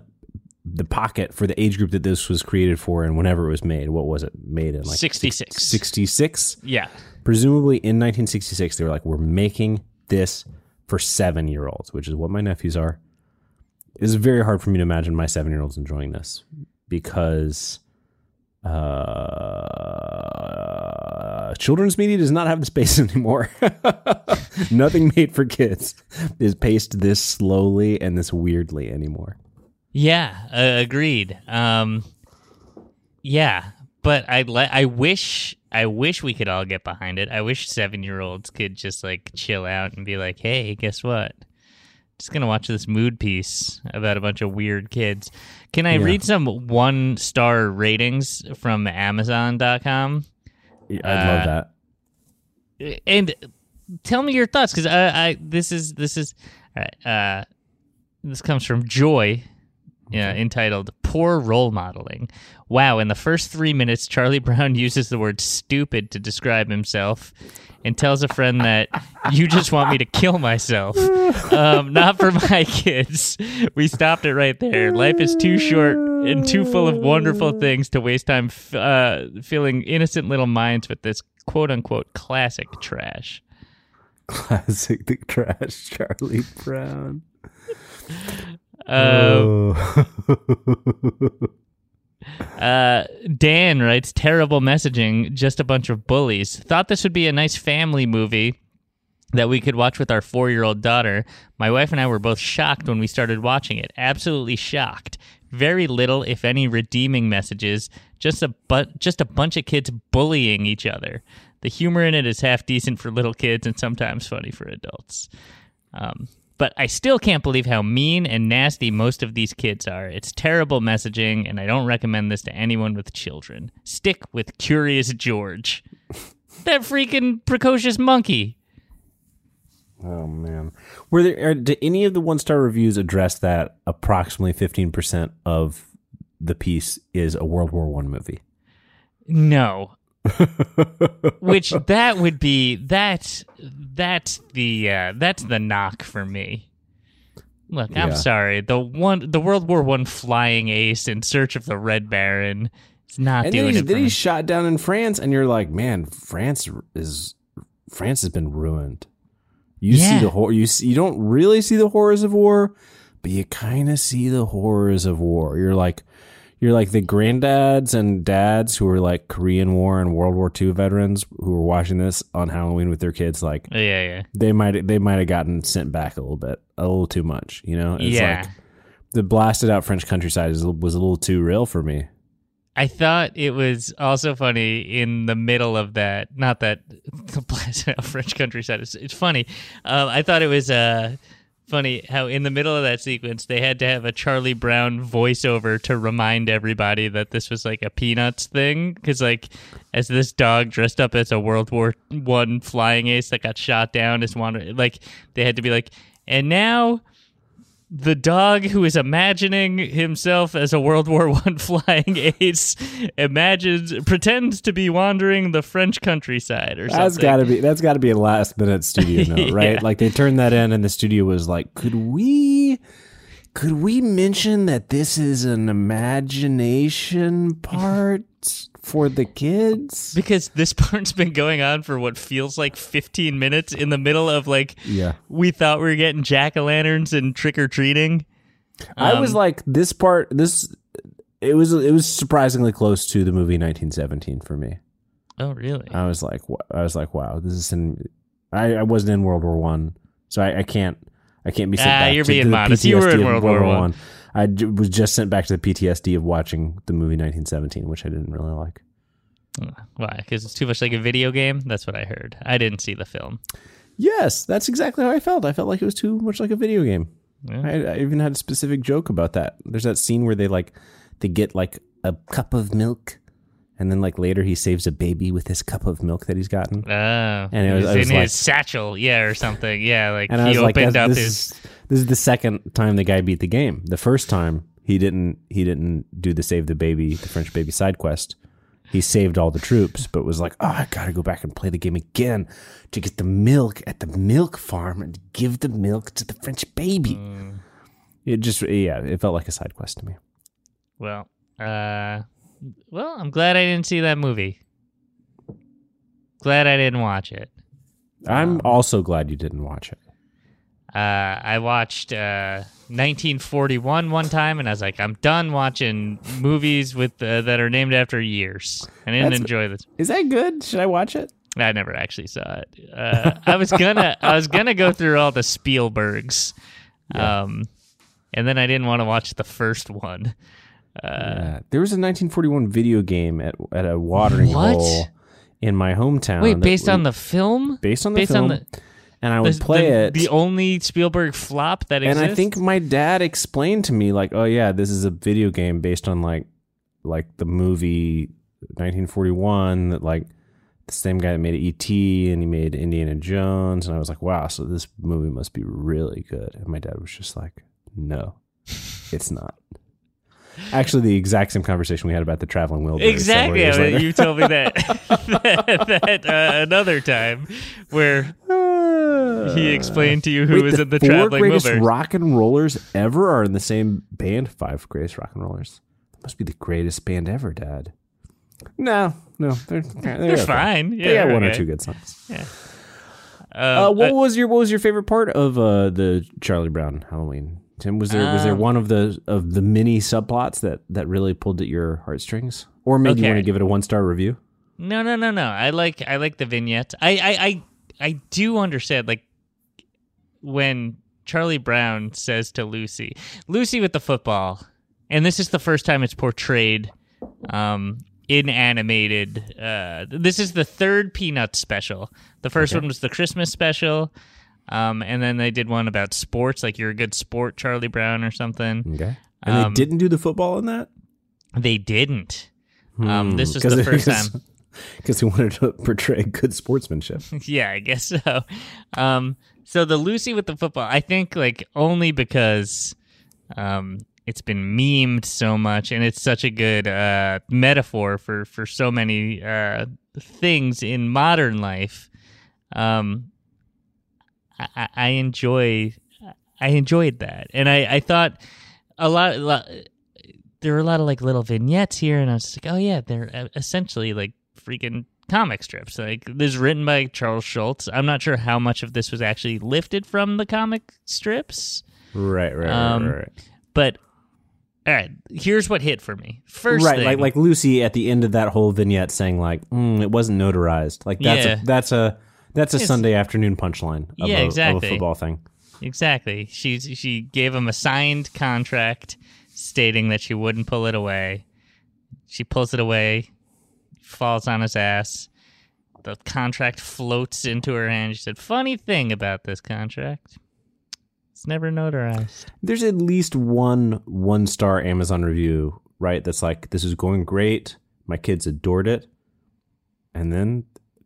the pocket for the age group that this was created for and whenever it was made. What was it made in? Like 66. 66? Yeah. Presumably in 1966, they were like, we're making this for seven year olds, which is what my nephews are. It's very hard for me to imagine my seven year olds enjoying this because uh, children's media does not have the space [laughs] anymore. [laughs] Nothing made for kids is paced this slowly and this weirdly anymore. Yeah, uh, agreed. Um, yeah, but I le- I wish I wish we could all get behind it. I wish seven year olds could just like chill out and be like, "Hey, guess what? Just gonna watch this mood piece about a bunch of weird kids." Can I Yeah. read some one star ratings from Amazon.com? I'd Uh, love that. and tell me your thoughts because I, I this is this is all right, uh, this comes from Joy, yeah, entitled "Poor Role Modeling." Wow! In the first three minutes, Charlie [laughs] Brown uses the word "stupid" to describe himself, and tells a friend that you just want me to kill myself. [laughs] Um, not for my kids. We stopped it right there. Life is too short and too full of wonderful things to waste time f- uh, filling innocent little minds with this quote unquote classic trash. Classic the [laughs] trash Charlie Brown. Uh, oh. [laughs] uh, Dan writes terrible messaging, just a bunch of bullies. Thought this would be a nice family movie that we could watch with our four year old daughter. My wife and I were both shocked when we started watching it. Absolutely shocked. Very little, if any, redeeming messages. Just a bu- just a bunch of kids bullying each other. The humor in it is half decent for little kids and sometimes funny for adults. Um, but I still can't believe how mean and nasty most of these kids are. It's terrible messaging, and I don't recommend this to anyone with children. Stick with Curious George. [laughs] that freaking precocious monkey. Oh man, were there? Are, did any of the one star reviews address that approximately fifteen percent of the piece is a World War One movie? No. Which that would be that that's the uh, that's the knock for me. Look, I'm Yeah. sorry. The one the World War One flying ace in search of the Red Baron is not And then doing he's, it. then he's shot down in France, and you're like, man, France is France has been ruined. You Yeah. see the horror. You see, you don't really see the horrors of war, but you kind of see the horrors of war. You're like, you're like the granddads and dads who are like Korean War and World War II veterans who were watching this on Halloween with their kids. Like, yeah, yeah. they might they might have gotten sent back a little bit, a little too much. You know, it's Yeah. like the blasted out French countryside is, was a little too real for me. I thought it was also funny in the middle of that. Not that [laughs] the blasted out French countryside is it's funny. Um, I thought it was uh, funny how in the middle of that sequence they had to have a Charlie Brown voiceover to remind everybody that this was like a Peanuts thing. Because like as this dog dressed up as a World War One flying ace that got shot down is wandering like they had to be like and now the dog who is imagining himself as a World War One [laughs] flying ace imagines pretends to be wandering the French countryside or something. That's got to be that's got to be a last minute studio [laughs] note, right? Yeah. Like they turned that in, and the studio was like, "Could we, could we mention that this is an imagination part for the kids?" because this [laughs] part's been going on for what feels like 15 minutes in the middle of like Yeah, we thought we were getting jack o' lanterns and trick or treating. I was Um, like, this part, this it was it was surprisingly close to the movie 1917 for me. Oh, really? I was like, I was like, wow, this is in. I, I wasn't in World War One, so I, I can't, I can't be Ah, you're being modest. You were in of World War One. I j- was just sent back to the PTSD of watching the movie 1917, which I didn't really like. Why? Because it's too much like a video game. That's what I heard. I didn't see the film. Yes, that's exactly how I felt. I felt like it was too much like a video game. Yeah. I, I even had a specific joke about that. There's that scene where they like they get like a cup of milk, and then like later he saves a baby with his cup of milk that he's gotten. Oh, And it was- was, I was in like- satchel, yeah, or something. Yeah, like he was like, opened up this, his. is, this is the second time the guy beat the game. The first time he didn't he didn't do the save the baby, the French baby side quest. He saved all the troops, but was like, oh, I gotta go back and play the game again to get the milk at the milk farm and give the milk to the French baby. Mm. It just yeah, it felt like a side quest to me. Well, uh, well, I'm glad I didn't see that movie. Glad I didn't watch it. I'm also glad you didn't watch it. Uh, I watched uh, 1941 one time, and I was like, I'm done watching movies with uh, that are named after years. I didn't That's- enjoy this. Is that good? Should I watch it? I never actually saw it. Uh, I was gonna, I was gonna go through all the Spielbergs, [laughs] um, and then I didn't want to watch the first one. Uh, there was a 1941 video game at at a watering What? hole in my hometown. Wait, based we- on the film? based on the based film, on the- and I would The- play the, it. The only Spielberg flop that exists. and. I think my dad explained to me like, "Oh yeah, this is a video game based on like like the movie 1941 that like the same guy that made E.T. and he made Indiana Jones." And I was like, "Wow, so this movie must be really good." And my dad was just like, "No, it's not." Actually, the exact same conversation we had about the traveling several exactly. you told me [laughs] that that, [laughs] that uh, another time where he explained to you who Wait, was in the four traveling greatest rock and rollers ever are in the same band. Five greatest rock and rollers. That must be the greatest band ever, Dad. No, no, they're they're, They're okay. fine. Yeah, They got one or two good songs. Uh, Uh, what uh, was your what was your favorite part of uh, the Charlie Brown Halloween? Tim, was there was there Um, one of the of the many subplots that that really pulled at your heartstrings, or maybe you want to give it a one star review? no, no, no, no. I like I like the vignettes. I, I, I, I do understand like when Charlie Brown says to Lucy, Lucy with the football, and this is the first time it's portrayed um, in animated. Uh, this is the third Peanuts special. The first one was the Christmas special. Um, and then they did one about sports, like you're a good sport, Charlie Brown, or something. Okay, and Um, they didn't do the football in that. They didn't. Um, this was Hmm, 'Cause the first time. [laughs] because he wanted to portray good sportsmanship. [laughs] yeah, I guess so. Um, so the Lucy with the football, I think like only because um, it's been memed so much, and it's such a good uh, metaphor for for so many uh, things in modern life. Um, I, I- enjoy, I enjoyed that, and I I thought a lot. A lot there were a lot of like little vignettes here, and I was like, oh yeah, they're uh, essentially like freaking comic strips. Like this is written by Charles Schulz. I'm not sure how much of this was actually lifted from the comic strips, Right, right, Um, right, right. but all right, here's what hit for me. First, right, thing, like like Lucy at the end of that whole vignette saying like, mm, "It wasn't notarized." Like that's Yeah. a that's a that's a Sunday afternoon punchline. Of Yeah, a, exactly. football thing. exactly. She she gave him a signed contract stating that she wouldn't pull it away. She pulls it away, falls on his ass. The contract floats into her hand. She said, "Funny thing about this contract, it's never notarized." There's at least one one star Amazon review, right? That's like, "This is going great. My kids adored it," and then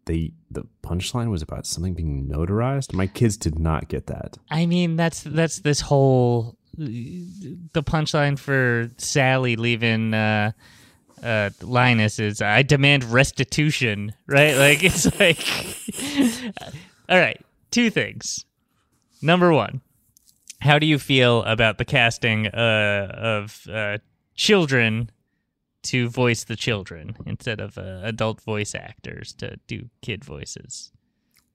the the punchline was about something being notarized. My kids did not get that. I mean, that's that's this whole the punchline for Sally leaving uh, uh, Linus is I demand restitution, right? Like it's [laughs] like, [laughs] all right, two things. Number one, how do you feel about the casting uh, of uh, children to voice the children instead of uh, adult voice actors to do kid voices,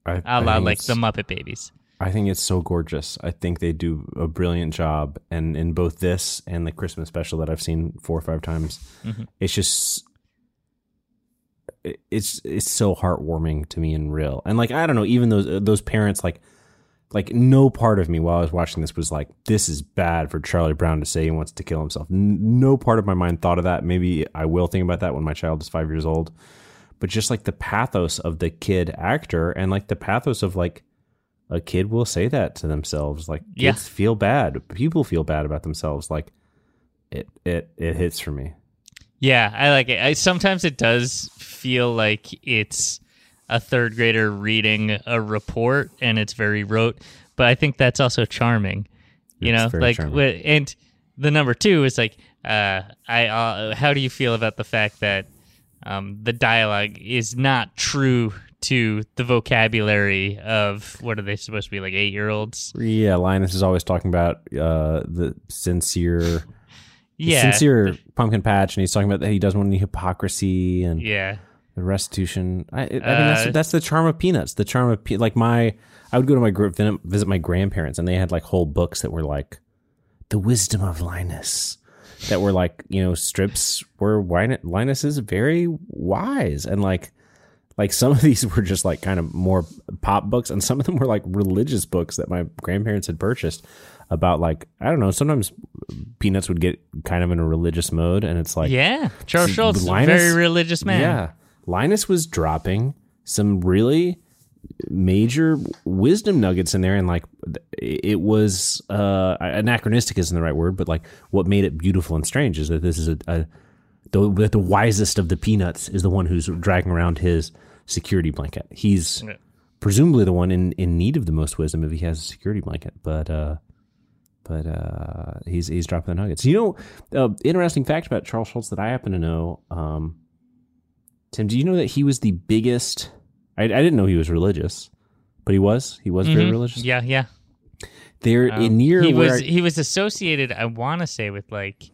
I, a la like the Muppet Babies? I think it's so gorgeous. I think they do a brilliant job, and in both this and the Christmas special that I've seen four or five times, Mhm. it's just it's it's so heartwarming to me and real. And like I don't know, even those those parents like like no part of me while I was watching this was like this is bad for Charlie Brown to say he wants to kill himself. N- No part of my mind thought of that. Maybe I will think about that when my child is five years old. But just like the pathos of the kid actor and like the pathos of like a kid will say that to themselves. Like Yeah. kids feel bad. People feel bad about themselves. Like it it it hits for me. Yeah, I like it. I, sometimes it does feel like it's a third grader reading a report and it's very rote, but I think that's also charming. You It's know, like charming. and the number two is like, uh, I uh, how do you feel about the fact that um, the dialogue is not true to the vocabulary of what are they supposed to be like eight year olds? Yeah, Linus is always talking about uh, the sincere yeah, sincere pumpkin patch, and he's talking about that he doesn't want any hypocrisy and yeah. The restitution. I, I mean, that's Uh, that's the charm of peanuts. The charm of pe- like my, I would go to my gr- visit- visit my grandparents, and they had like whole books that were like, the wisdom of Linus, that were like you know strips where Linus is very wise, and like like some of these were just like kind of more pop books, and some of them were like religious books that my grandparents had purchased about like I don't know. Sometimes peanuts would get kind of in a religious mode, and it's like Yeah, Charles Schulz, Linus- very religious man. yeah. Linus was dropping some really major wisdom nuggets in there and like it was uh anachronistic isn't the right word but like what made it beautiful and strange is that this is a, a the, that the wisest of the peanuts is the one who's dragging around his security blanket he's Yeah. presumably the one in in need of the most wisdom if he has a security blanket but uh but uh he's he's dropping the nuggets you know uh, interesting fact about charles schulz that i happen to know um Tim, do you know that he was the biggest? I, I didn't know he was religious, but he was. He was very Mhm. religious. Yeah, yeah. There Um, in near he was I- he was associated, I want to say, with like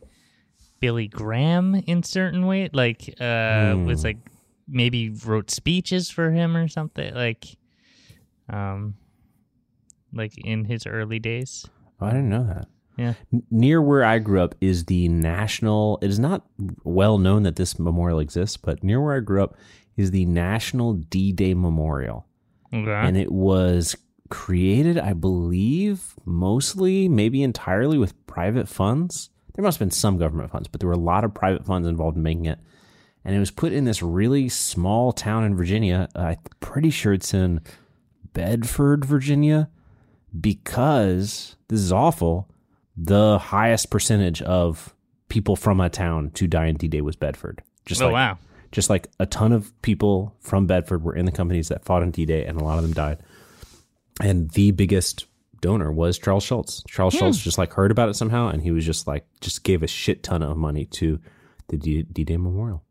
Billy Graham in certain way. Like, uh, Hmm. was like maybe wrote speeches for him or something. Like, um, like in his early days. oh, I didn't know that. Yeah. Near where I grew up is the national. It is not well known that this memorial exists, but near where I grew up is the National D-Day Memorial, Okay. and it was created, I believe, mostly, maybe entirely with private funds. There must have been some government funds, but there were a lot of private funds involved in making it. And it was put in this really small town in Virginia. Uh, I'm pretty sure it's in Bedford, Virginia, because this is awful. The highest percentage of people from a town to die in D Day was Bedford. Just oh like wow. just like a ton of people from Bedford were in the companies that fought in D Day, and a lot of them died. And the biggest donor was Charles Schulz. Charles Schulz just like heard about it somehow, and he was just like just gave a shit ton of money to the D Day Memorial.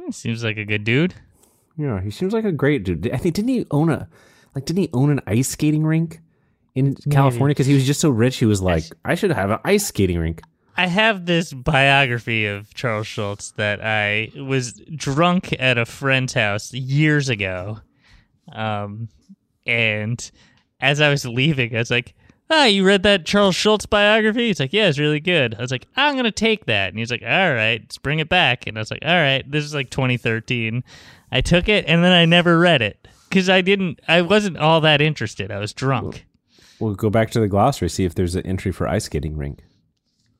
Hmm, Seems like a good dude. Yeah, he seems like a great dude. I think didn't he own a like didn't he own an ice skating rink in California because he was just so rich he was like I should have an ice skating rink. I have this biography of Charles Schulz that I was drunk at a friend's house years ago. Um, and as I was leaving, I was like, Ah, you read that Charles Schulz biography? He's like, Yeah, it's really good. I was like, I'm going to take that. And he's like, All right, let's bring it back. And I was like, All right, this is like 2013. I took it and then I never read it because I didn't, I wasn't all that interested. I was drunk. We'll go back to the glossary see if there's an entry for ice skating rink.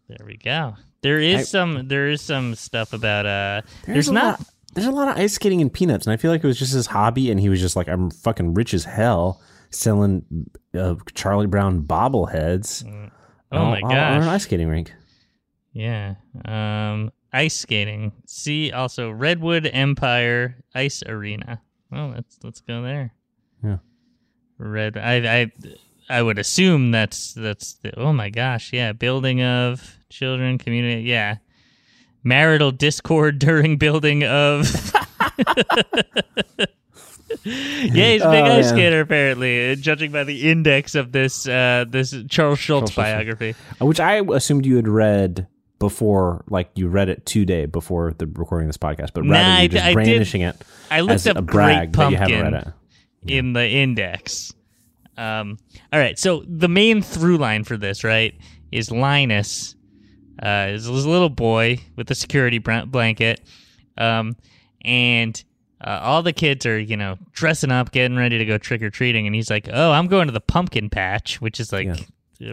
There we go. There is I- some, there is some stuff about, uh, there's, a not. lot, there's a lot of ice skating in peanuts, and I feel like it was just his hobby, and he was just like, I'm fucking rich as hell selling uh, Charlie Brown bobbleheads. Oh my I'll- I'll an ice skating rink. Yeah. Um ice skating. See also Redwood Empire Ice Arena. Oh, let's let's go there. Yeah. Red I I I would assume that's that's the oh my gosh, yeah, building of children community, yeah. Marital discord [laughs] during building of Yeah, he's a big Oh, ice man. skater apparently, uh, judging by the index of this uh this Charles Schulz Schulz. biography. which I assumed you had read before, like you read it today before the recording of this podcast, but rather Nah, I you're d- just I did- brandishing it I looked up a brag Great that you Pumpkin. haven't read it. in the index. Um, all right, so the main through line for this, right, is Linus, uh, is this little boy with a security br- blanket, um, and uh, all the kids are, you know, dressing up, getting ready to go trick or treating, and he's like, "Oh, I'm going to the pumpkin patch," which is like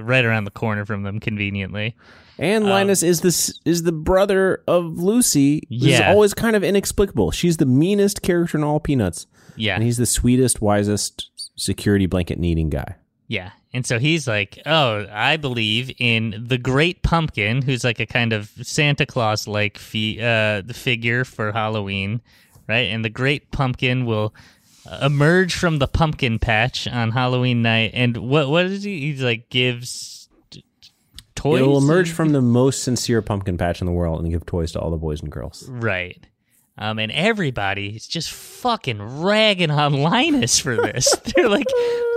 right around the corner from them, conveniently. And Linus is this is the brother of Lucy. This is Yeah. always kind of inexplicable. She's the meanest character in all Peanuts, Yeah, and he's the sweetest, wisest security blanket needing guy. Yeah. And so he's like, Oh, I believe in the Great Pumpkin, who's like a kind of Santa Claus like fi- uh, the figure for Halloween, right? And the Great Pumpkin will uh, emerge from the pumpkin patch on Halloween night. And what what is he? He's like gives t- t- toys. It'll emerge from the most sincere pumpkin patch in the world and give toys to all the boys and girls. Right. Um, and everybody is just fucking ragging on Linus for this. [laughs] They're like,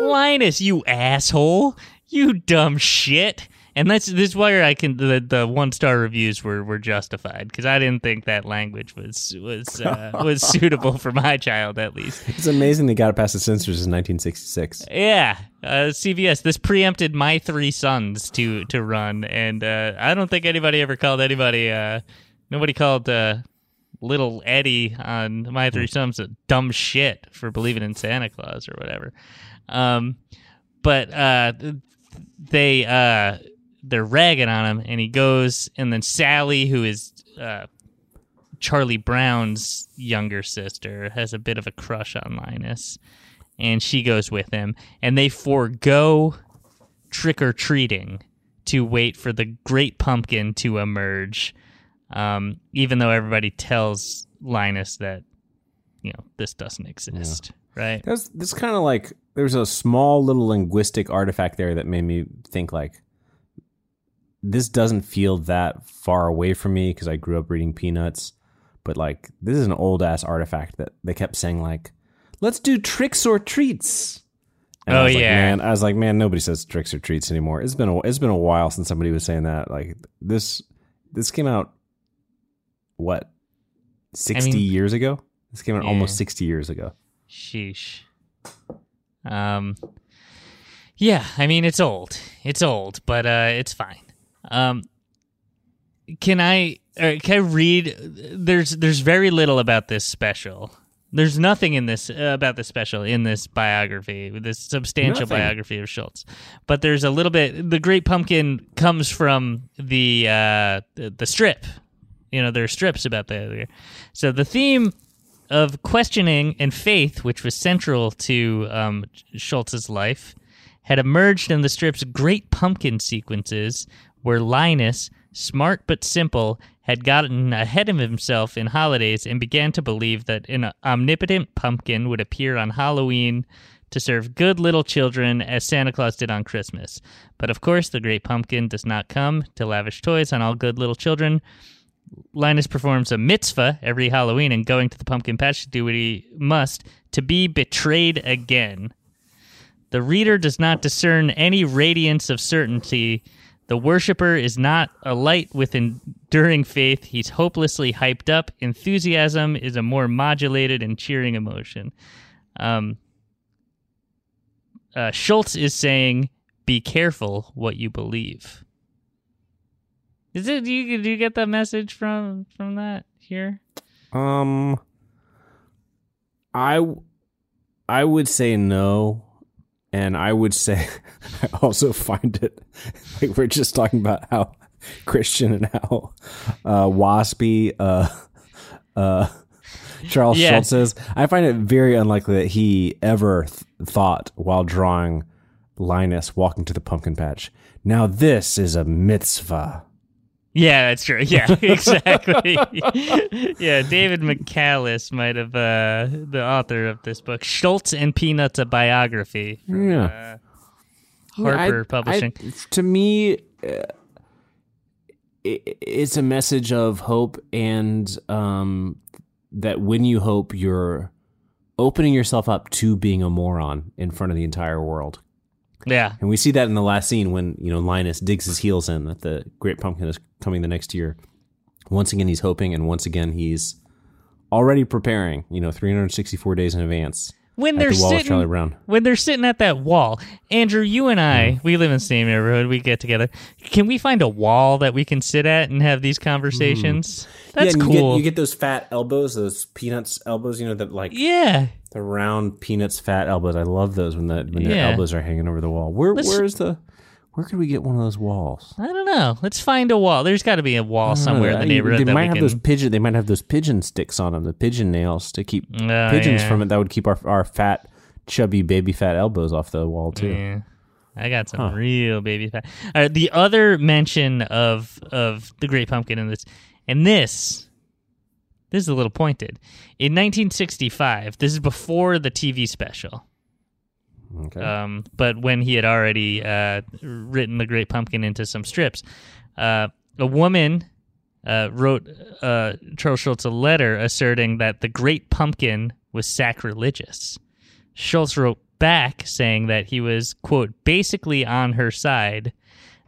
Linus, you asshole, you dumb shit. and that's this is where I can the the one star reviews were were justified because I didn't think that language was was uh, [laughs] was suitable for my child at least. It's amazing they got it past the censors in 1966. Yeah, uh, CBS. This preempted my three sons to to run, and uh, I don't think anybody ever called anybody. Uh, nobody called uh, little Eddie on my three sons a dumb shit for believing in Santa Claus or whatever. Um, but uh, they uh, they're ragging on him, and he goes, and then Sally, who is uh, Charlie Brown's younger sister, has a bit of a crush on Linus, and she goes with him, and they forego trick or treating to wait for the great pumpkin to emerge. Um, even though everybody tells Linus that you know this doesn't exist, right? That's this kind of like there's a small little linguistic artifact there that made me think like this doesn't feel that far away from me because I grew up reading Peanuts, but like this is an old ass artifact that they kept saying like, "Let's do tricks or treats." And I Oh, was like, yeah. man. I was like, man, nobody says tricks or treats anymore. It's been a it's been a while since somebody was saying that. Like this this came out what sixty mean- years ago. This came out Yeah. almost sixty years ago. Sheesh. Um. Yeah, I mean it's old. It's old, but uh, it's fine. Um. Can I? Or can I read? There's there's very little about this special. There's nothing in this uh, about this special in this biography, this substantial Nothing. biography of Schulz. But there's a little bit. The Great Pumpkin comes from the uh, the, the strip. You know, there are strips about the. So the theme of questioning and faith, which was central to um, Schulz's life, had emerged in the strip's Great Pumpkin sequences, where Linus, smart but simple, had gotten ahead of himself in holidays and began to believe that an omnipotent pumpkin would appear on Halloween to serve good little children as Santa Claus did on Christmas. But of course, the Great Pumpkin does not come to lavish toys on all good little children. Linus performs a mitzvah every Halloween and going to the pumpkin patch to do what he must to be betrayed again. The reader does not discern any radiance of certainty. The worshiper is not a light with enduring faith. He's hopelessly hyped up. Enthusiasm is a more modulated and cheering emotion. Um, uh, Schultz is saying, "Be careful what you believe." Is it? Do you do you get that message from from that here? Um, I I would say no, and I would say [laughs] I also find it like we're just talking about how Christian and how uh, waspy uh, uh, Charles Yeah. Schulz is. I find it very unlikely that he ever th- thought while drawing Linus walking to the pumpkin patch. Now this is a mitzvah. Yeah, that's true. Yeah, [laughs] exactly. yeah, David Michaelis might have uh, the author of this book, Schulz and Peanuts: A Biography. from, Yeah. uh, Harper I- Publishing. I- to me, uh, it, it's a message of hope and um, that when you hope, you're opening yourself up to being a moron in front of the entire world. Yeah, And we see that in the last scene when you know Linus digs his heels in that the Great Pumpkin is coming the next year. Once again, he's hoping, and once again, he's already preparing. You know, 364 days in advance. When they're the sitting when they're sitting at that wall, Andrew, you and I, mm. we live in the same neighborhood. We get together. Can we find a wall that we can sit at and have these conversations? Mm. That's yeah, cool. You get, you get those fat elbows, those peanuts elbows. You know that like yeah, the round peanuts fat elbows. I love those when the when their Yeah. elbows are hanging over the wall. Where Let's- where's the where could we get one of those walls? I don't know. Let's find a wall. There's got to be a wall somewhere in the neighborhood They that might we have can. those pigeon. They might have those pigeon sticks on them, the pigeon nails to keep Oh, pigeons yeah. from it. That would keep our our fat, chubby baby fat elbows off the wall too. Yeah. I got some real baby fat. All right, the other mention of of the Great Pumpkin in this, and this, this is a little pointed. In 1965, this is before the TV special. Okay. Um, but when he had already uh, written the Great Pumpkin into some strips, uh, a woman uh, wrote uh, Charles Schulz a letter asserting that the Great Pumpkin was sacrilegious. Schulz wrote back saying that he was quote basically on her side,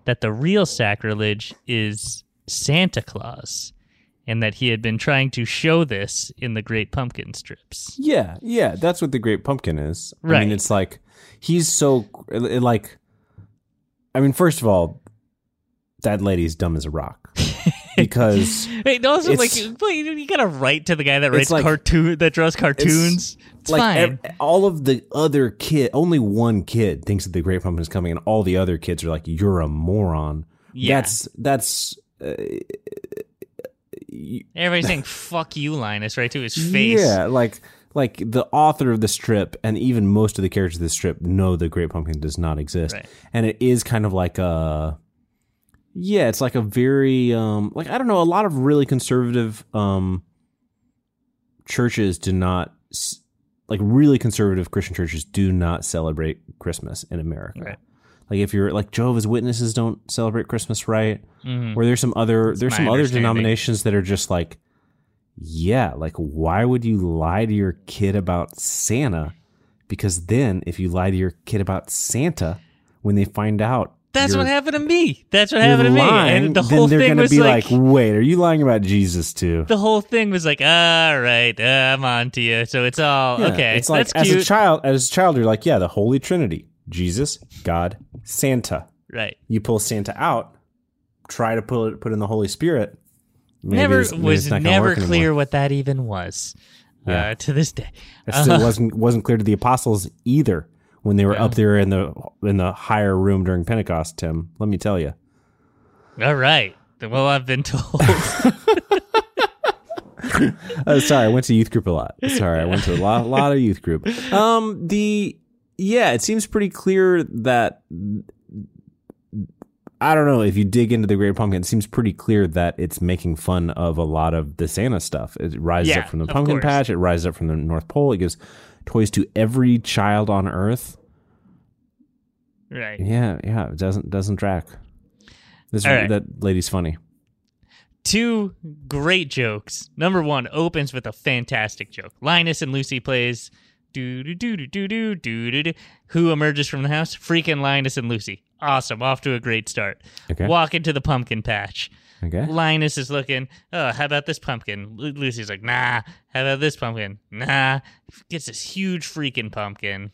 that the real sacrilege is Santa Claus, and that he had been trying to show this in the Great Pumpkin strips. Yeah, yeah, that's what the Great Pumpkin is. I mean, it's like he's so like. I mean, first of all, that lady's dumb as a rock [laughs] because Wait, also It's- like you gotta write to the guy that writes like- cartoon that draws cartoons. It's, like fine. ev- all of the other kid, only one kid thinks that the Great Pumpkin is coming, and all the other kids are like, "You're a moron." Yeah. That's that's uh, Everybody's [laughs] saying "fuck you, Linus" right to his face. Yeah, like like the author of the strip and even most of the characters of the strip know the Great Pumpkin does not exist. Right. And it is kind of like a yeah, it's like a very um like I don't know, a lot of really conservative um churches do not like really conservative Christian churches do not celebrate Christmas in America. Right. Like if you're like Jehovah's Witnesses don't celebrate Christmas right, Mhm. or there's some other there's my some other denominations that are just like yeah like why would you lie to your kid about santa because then if you lie to your kid about santa when they find out That's what happened to me. That's what happened to me. And the whole they're thing was be like, like, wait are you lying about jesus too the whole thing was like, all right, uh, I'm on to you. So it's all Yeah, okay. it's like as cute. a child as a child you're like yeah the holy trinity jesus god santa right. you pull santa out try to pull it put in the holy spirit maybe never it's- was it's never work anymore. clear what that even was. Yeah. Uh, to this day. It still [laughs] wasn't wasn't clear to the apostles either when they were Yeah. up there in the in the higher room during Pentecost. Tim, let me tell you. All right. Well, I've been told. Oh, [laughs] [laughs] sorry, I went to youth group a lot. Sorry, I went to a lot, lot of youth group. Um, the yeah, it seems pretty clear that I don't know if you dig into the Great Pumpkin. It seems pretty clear that it's making fun of a lot of the Santa stuff. It rises Yeah, up from the pumpkin course. patch. It rises up from the North Pole. It gives toys to every child on Earth. right. Yeah, yeah, it doesn't doesn't track. This right. that lady's funny. Two great jokes. Number one opens with a fantastic joke. Linus and Lucy plays do do do do do do do do. Who emerges from the house? Freaking Linus and Lucy. Awesome. Off to a great start. Okay. Walk into the pumpkin patch. Okay. Linus is looking, oh, how about this pumpkin? Lu- Lucy's like, nah. How about this pumpkin? Nah. Gets this huge freaking pumpkin.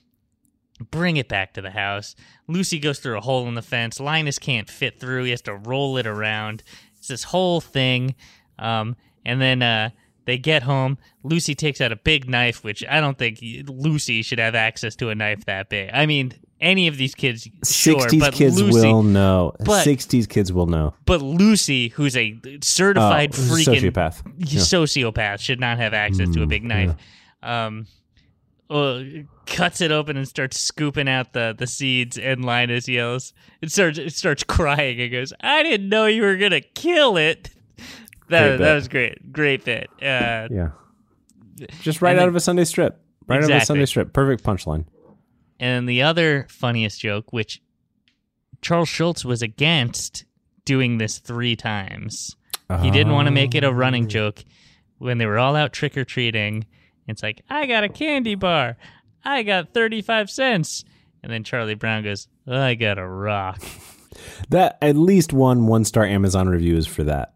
Bring it back to the house. Lucy goes through a hole in the fence. Linus can't fit through. He has to roll it around. It's this whole thing. Um, and then uh, they get home. Lucy takes out a big knife, which I don't think Lucy should have access to a knife that big. I mean, any of these kids, sure, 60s but kids Lucy, will know. but- 60s kids will know. but Lucy, who's a certified Oh, freaking sociopath. Yeah. sociopath, should not have access to a big knife. Um, uh, cuts it open and starts scooping out the, the seeds. And Linus yells, it starts it starts crying and goes, "I didn't know you were gonna kill it." That that was great, great bit. Uh, Yeah. Just right out then- of a Sunday strip. Right out of a Sunday strip. Perfect punchline. And the other funniest joke, which Charles Schulz was against doing this three times. He didn't want to make it a running oh. joke when they were all out trick or treating. It's like, I got a candy bar. I got 35 cents. And then Charlie Brown goes, I got a rock. [laughs] That at least one one star Amazon review is for that.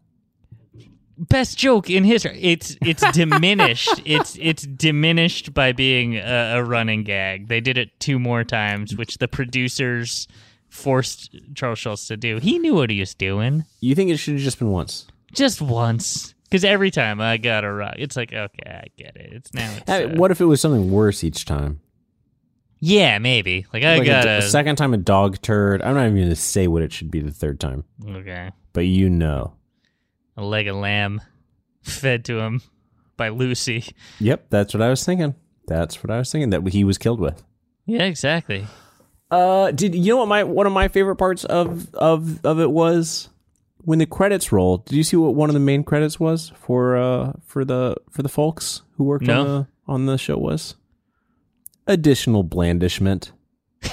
Best joke in history. It's it's [laughs] diminished. it's it's diminished by being a, a running gag. They did it two more times, which the producers forced Charles Schulz to do. He knew what he was doing. You think it should have just been once? just once. Because every time I got a rock, it's like okay, I get it. It's now. It's, uh, what if it was something worse each time? Yeah, maybe. Like I Like a, got d- a, a second time a dog turd. I'm not even going to say what it should be the third time, okay, but you know. A leg of lamb fed to him by Lucy. Yep, that's what I was thinking. That's what I was thinking that he was killed with. Yeah, exactly. Uh, did you know what my one of my favorite parts of of of it was when the credits roll? Did you see what one of the main credits was for uh for the for the folks who worked No. on the on the show was additional blandishment. [laughs]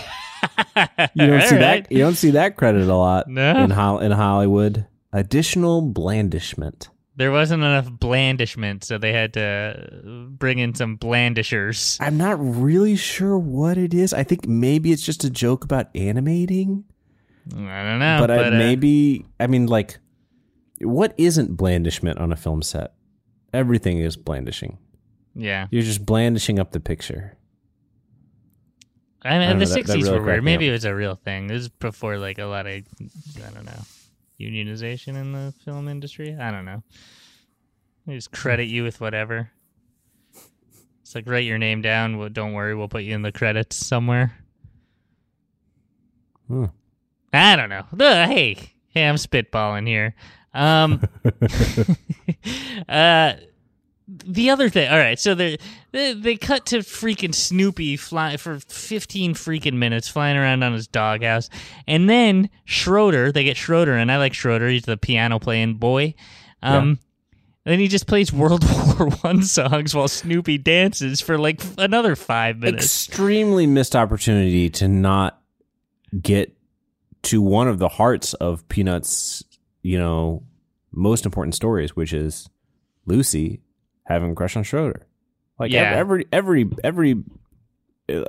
You don't see Alright. that you don't see that credit a lot No. in Hol- in Hollywood. Additional blandishment. There wasn't enough blandishment, so they had to bring in some blandishers. I'm not really sure what it is. I think maybe it's just a joke about animating. I don't know, but, I, uh, maybe I mean like what isn't blandishment on a film set? Everything is blandishing. yeah. You're just blandishing up the picture. I mean, don't the know, that- that '60s really were weird. Maybe it was a real thing. It was before like a lot of I don't know unionization in the film industry. I don't know. They just credit you with whatever. It's like write your name down. Well, don't worry, we'll put you in the credits somewhere. Hmm. I don't know. Ugh, hey, hey, I'm spitballing here. Um, [laughs] [laughs] uh, the other thing. All right, so they they they cut to freaking Snoopy fly for 15 freaking minutes flying around on his doghouse, and then Schroeder. They get Schroeder, and I like Schroeder. He's the piano playing boy. Um, Then he just plays World [laughs] War One songs while Snoopy dances for like another five minutes. Extremely missed opportunity to not get to one of the hearts of Peanuts, you know, most important stories, which is Lucy having a crush on Schroeder. Like Yeah. every every every, uh,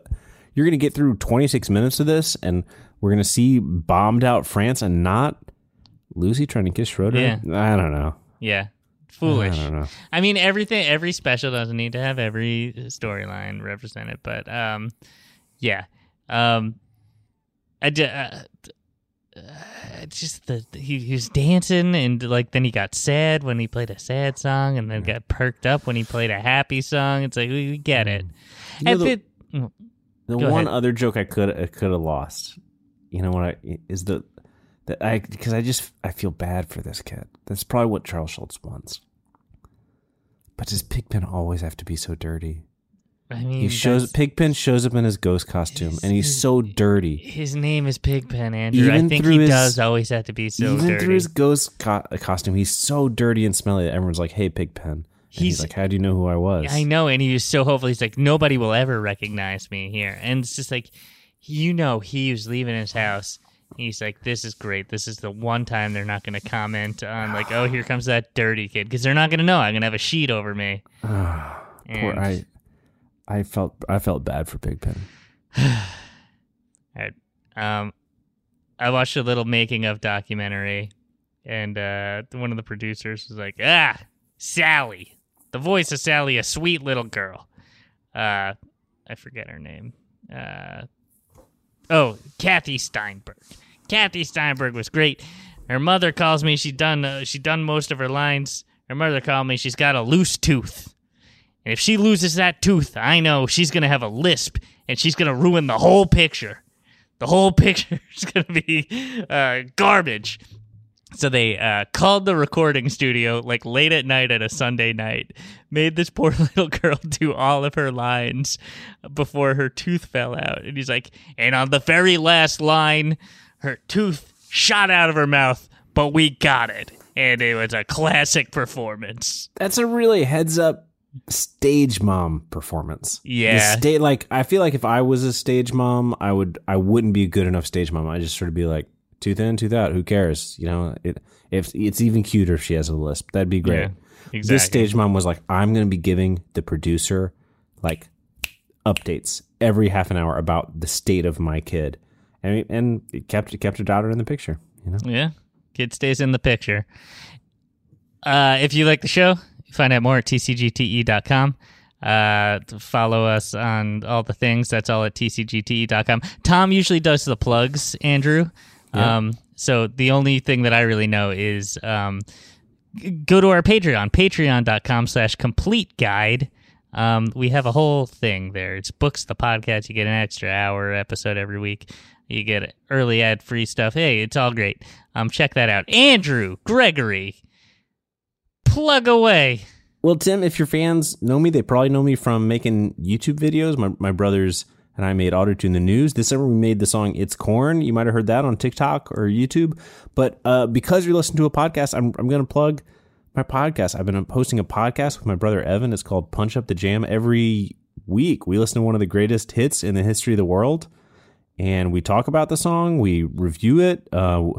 you're gonna get through 26 minutes of this, and we're gonna see bombed out France and not Lucy trying to kiss Schroeder. Yeah. I don't know. Yeah, foolish. I don't know. I mean, everything, every special doesn't need to have every storyline represented, but um, yeah, um, I ju- uh, uh, just the he, he was dancing and like then he got sad when he played a sad song and then got perked up when he played a happy song. It's like we, we get it. You know, And the- bit- mm, The one ahead. other joke I could I could have lost, you know what? I is the that I because I just I feel bad for this kid. That's probably what Charles Schulz wants. But does Pigpen always have to be so dirty? I mean, He shows Pigpen shows up in his ghost costume, and he's so dirty. his name is Pigpen Andrew. I think he his- does always have to be so Even dirty. through his ghost co- uh, costume, he's so dirty and smelly that everyone's like, "Hey, Pigpen." He's, He's- like, "How do you know who I was?" I know, and he was so hopeful. He's like, nobody will ever recognize me here, and it's just like, you know, he was leaving his house. He's like, this is great. This is the one time they're not going to comment on like, oh, here comes that dirty kid, because they're not going to know. I'm going to have a sheet over me. [sighs] Poor And- I. I felt I felt bad for Pigpen. Alright. Um, I watched a little making of documentary, and uh, one of the producers was like, "Ah, Sally, the voice of Sally, a sweet little girl." Uh, I forget her name. Uh, oh, Cathy Steinberg. Cathy Steinberg was great. Her mother calls me. She done. Uh, she done most of her lines. Her mother called me. She's got a loose tooth. And if she loses that tooth, I know she's going to have a lisp and she's going to ruin the whole picture. The whole [laughs] picture is going to be uh, garbage. So they uh, called the recording studio like late at night at a Sunday night, made this poor [laughs] little girl do all of her lines before her tooth fell out. And he's like, and on the very last line, her tooth shot out of her mouth, but we got it. And it was a classic performance. That's a really heads up stage mom performance. Yeah. The sta- like I feel like if I was a stage mom, I would I wouldn't be a good enough stage mom. I just sort of be like tooth in, tooth out. Who cares? You know, it if it's even cuter if she has a lisp. That'd be great. Yeah, exactly. This stage mom was like, I'm going to be giving the producer like updates every half an hour about the state of my kid, and and it kept it kept her daughter in the picture. You know, Yeah. Kid stays in the picture. Uh, if you like the show, find out more at tcgte.com. Uh, to follow us on all the things. That's all at tcgte.com. Tom usually does the plugs, Andrew. Yeah. Um, so the only thing that I really know is um, go to our Patreon, patreon.com slash complete guide. Um, we have a whole thing there. It's books, the podcast. You get an extra hour episode every week. You get early ad free stuff. Hey, it's all great. Um, check that out. Andrew, Gregory, plug away. Well, Tim, if your fans know me, they probably know me from making YouTube videos. My, my brothers and I made Auto Tune the News. This summer, we made the song It's Corn. You might have heard that on TikTok or YouTube. But uh, because you're listening to a podcast, I'm, I'm going to plug my podcast. I've been posting a podcast with my brother Evan. It's called Punch Up the Jam. Every week, we listen to one of the greatest hits in the history of the world. And we talk about the song, we review it, uh,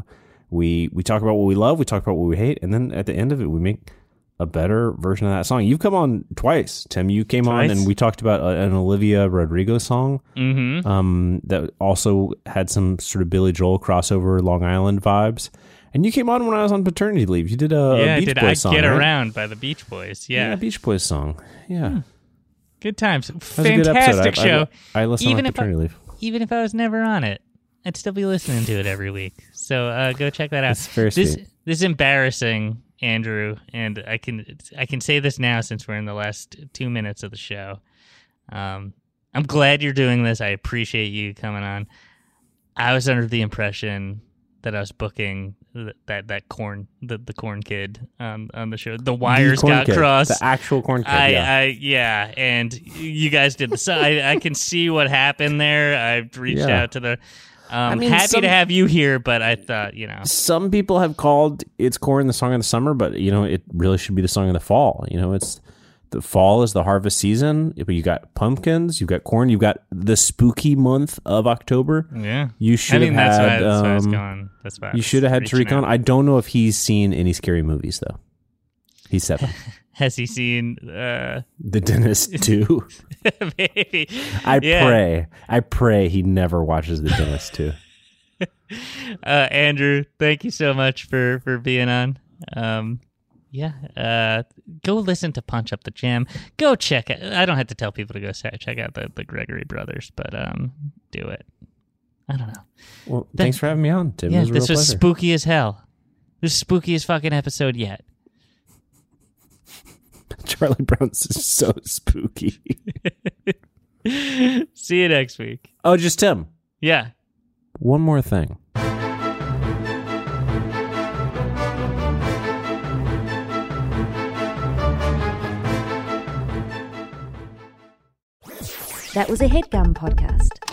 we we talk about what we love, we talk about what we hate, and then at the end of it, we make a better version of that song. You've come on twice, Tim. You came on and we talked about a, an Olivia Rodrigo song Mm-hmm. um, that also had some sort of Billy Joel crossover Long Island vibes. And you came on when I was on paternity leave. You did a, a Beach did Boys I song, get right? around by the Beach Boys? Yeah, Yeah, a Beach Boys song. Yeah, good times. A good. Fantastic I- show. I, I, listened Even on if I- paternity leave. Even if I was never on it, I'd still be listening to it every week. So uh, go check that out. Very this sweet. this is embarrassing, Andrew, and I can I can say this now since we're in the last two minutes of the show. Um, I'm glad you're doing this. I appreciate you coming on. I was under the impression that I was booking th- that that corn the the corn kid on on the show. The wires corn got kid. crossed. The actual corn kid. I, yeah. I, yeah, and you guys did the. So I, I can see what happened there. I've reached Yeah. out to the. Um, mean, happy some- to have you here, but I thought you know. Some people have called "It's Corn" the song of the summer, but you know it really should be the song of the fall. You know, it's the fall is the harvest season. You got pumpkins, you've got corn, you've got the spooky month of October. Yeah, You should I mean have that's had. why, that's why I um, going. That's why you should have had Tariq on. I don't know if he's seen any scary movies though. He's [laughs] seven. Has he seen? Uh, the Dentist [laughs] too. maybe. I Yeah. pray. I pray he never watches The Dentist too. [laughs] Uh, Andrew, thank you so much for for being on. Um, yeah, uh, go listen to Punch Up the Jam. Go check it. I don't have to tell people to go check out the, the Gregory Brothers, but um, do it. I don't know. Well, thanks for having me on, Tim. Yeah, was this was pleasure. spooky as hell. This is spookiest fucking episode yet. [laughs] Charlie Brown's is so spooky. [laughs] See you next week. oh, just Tim. Yeah. One more thing. That was a headgum podcast.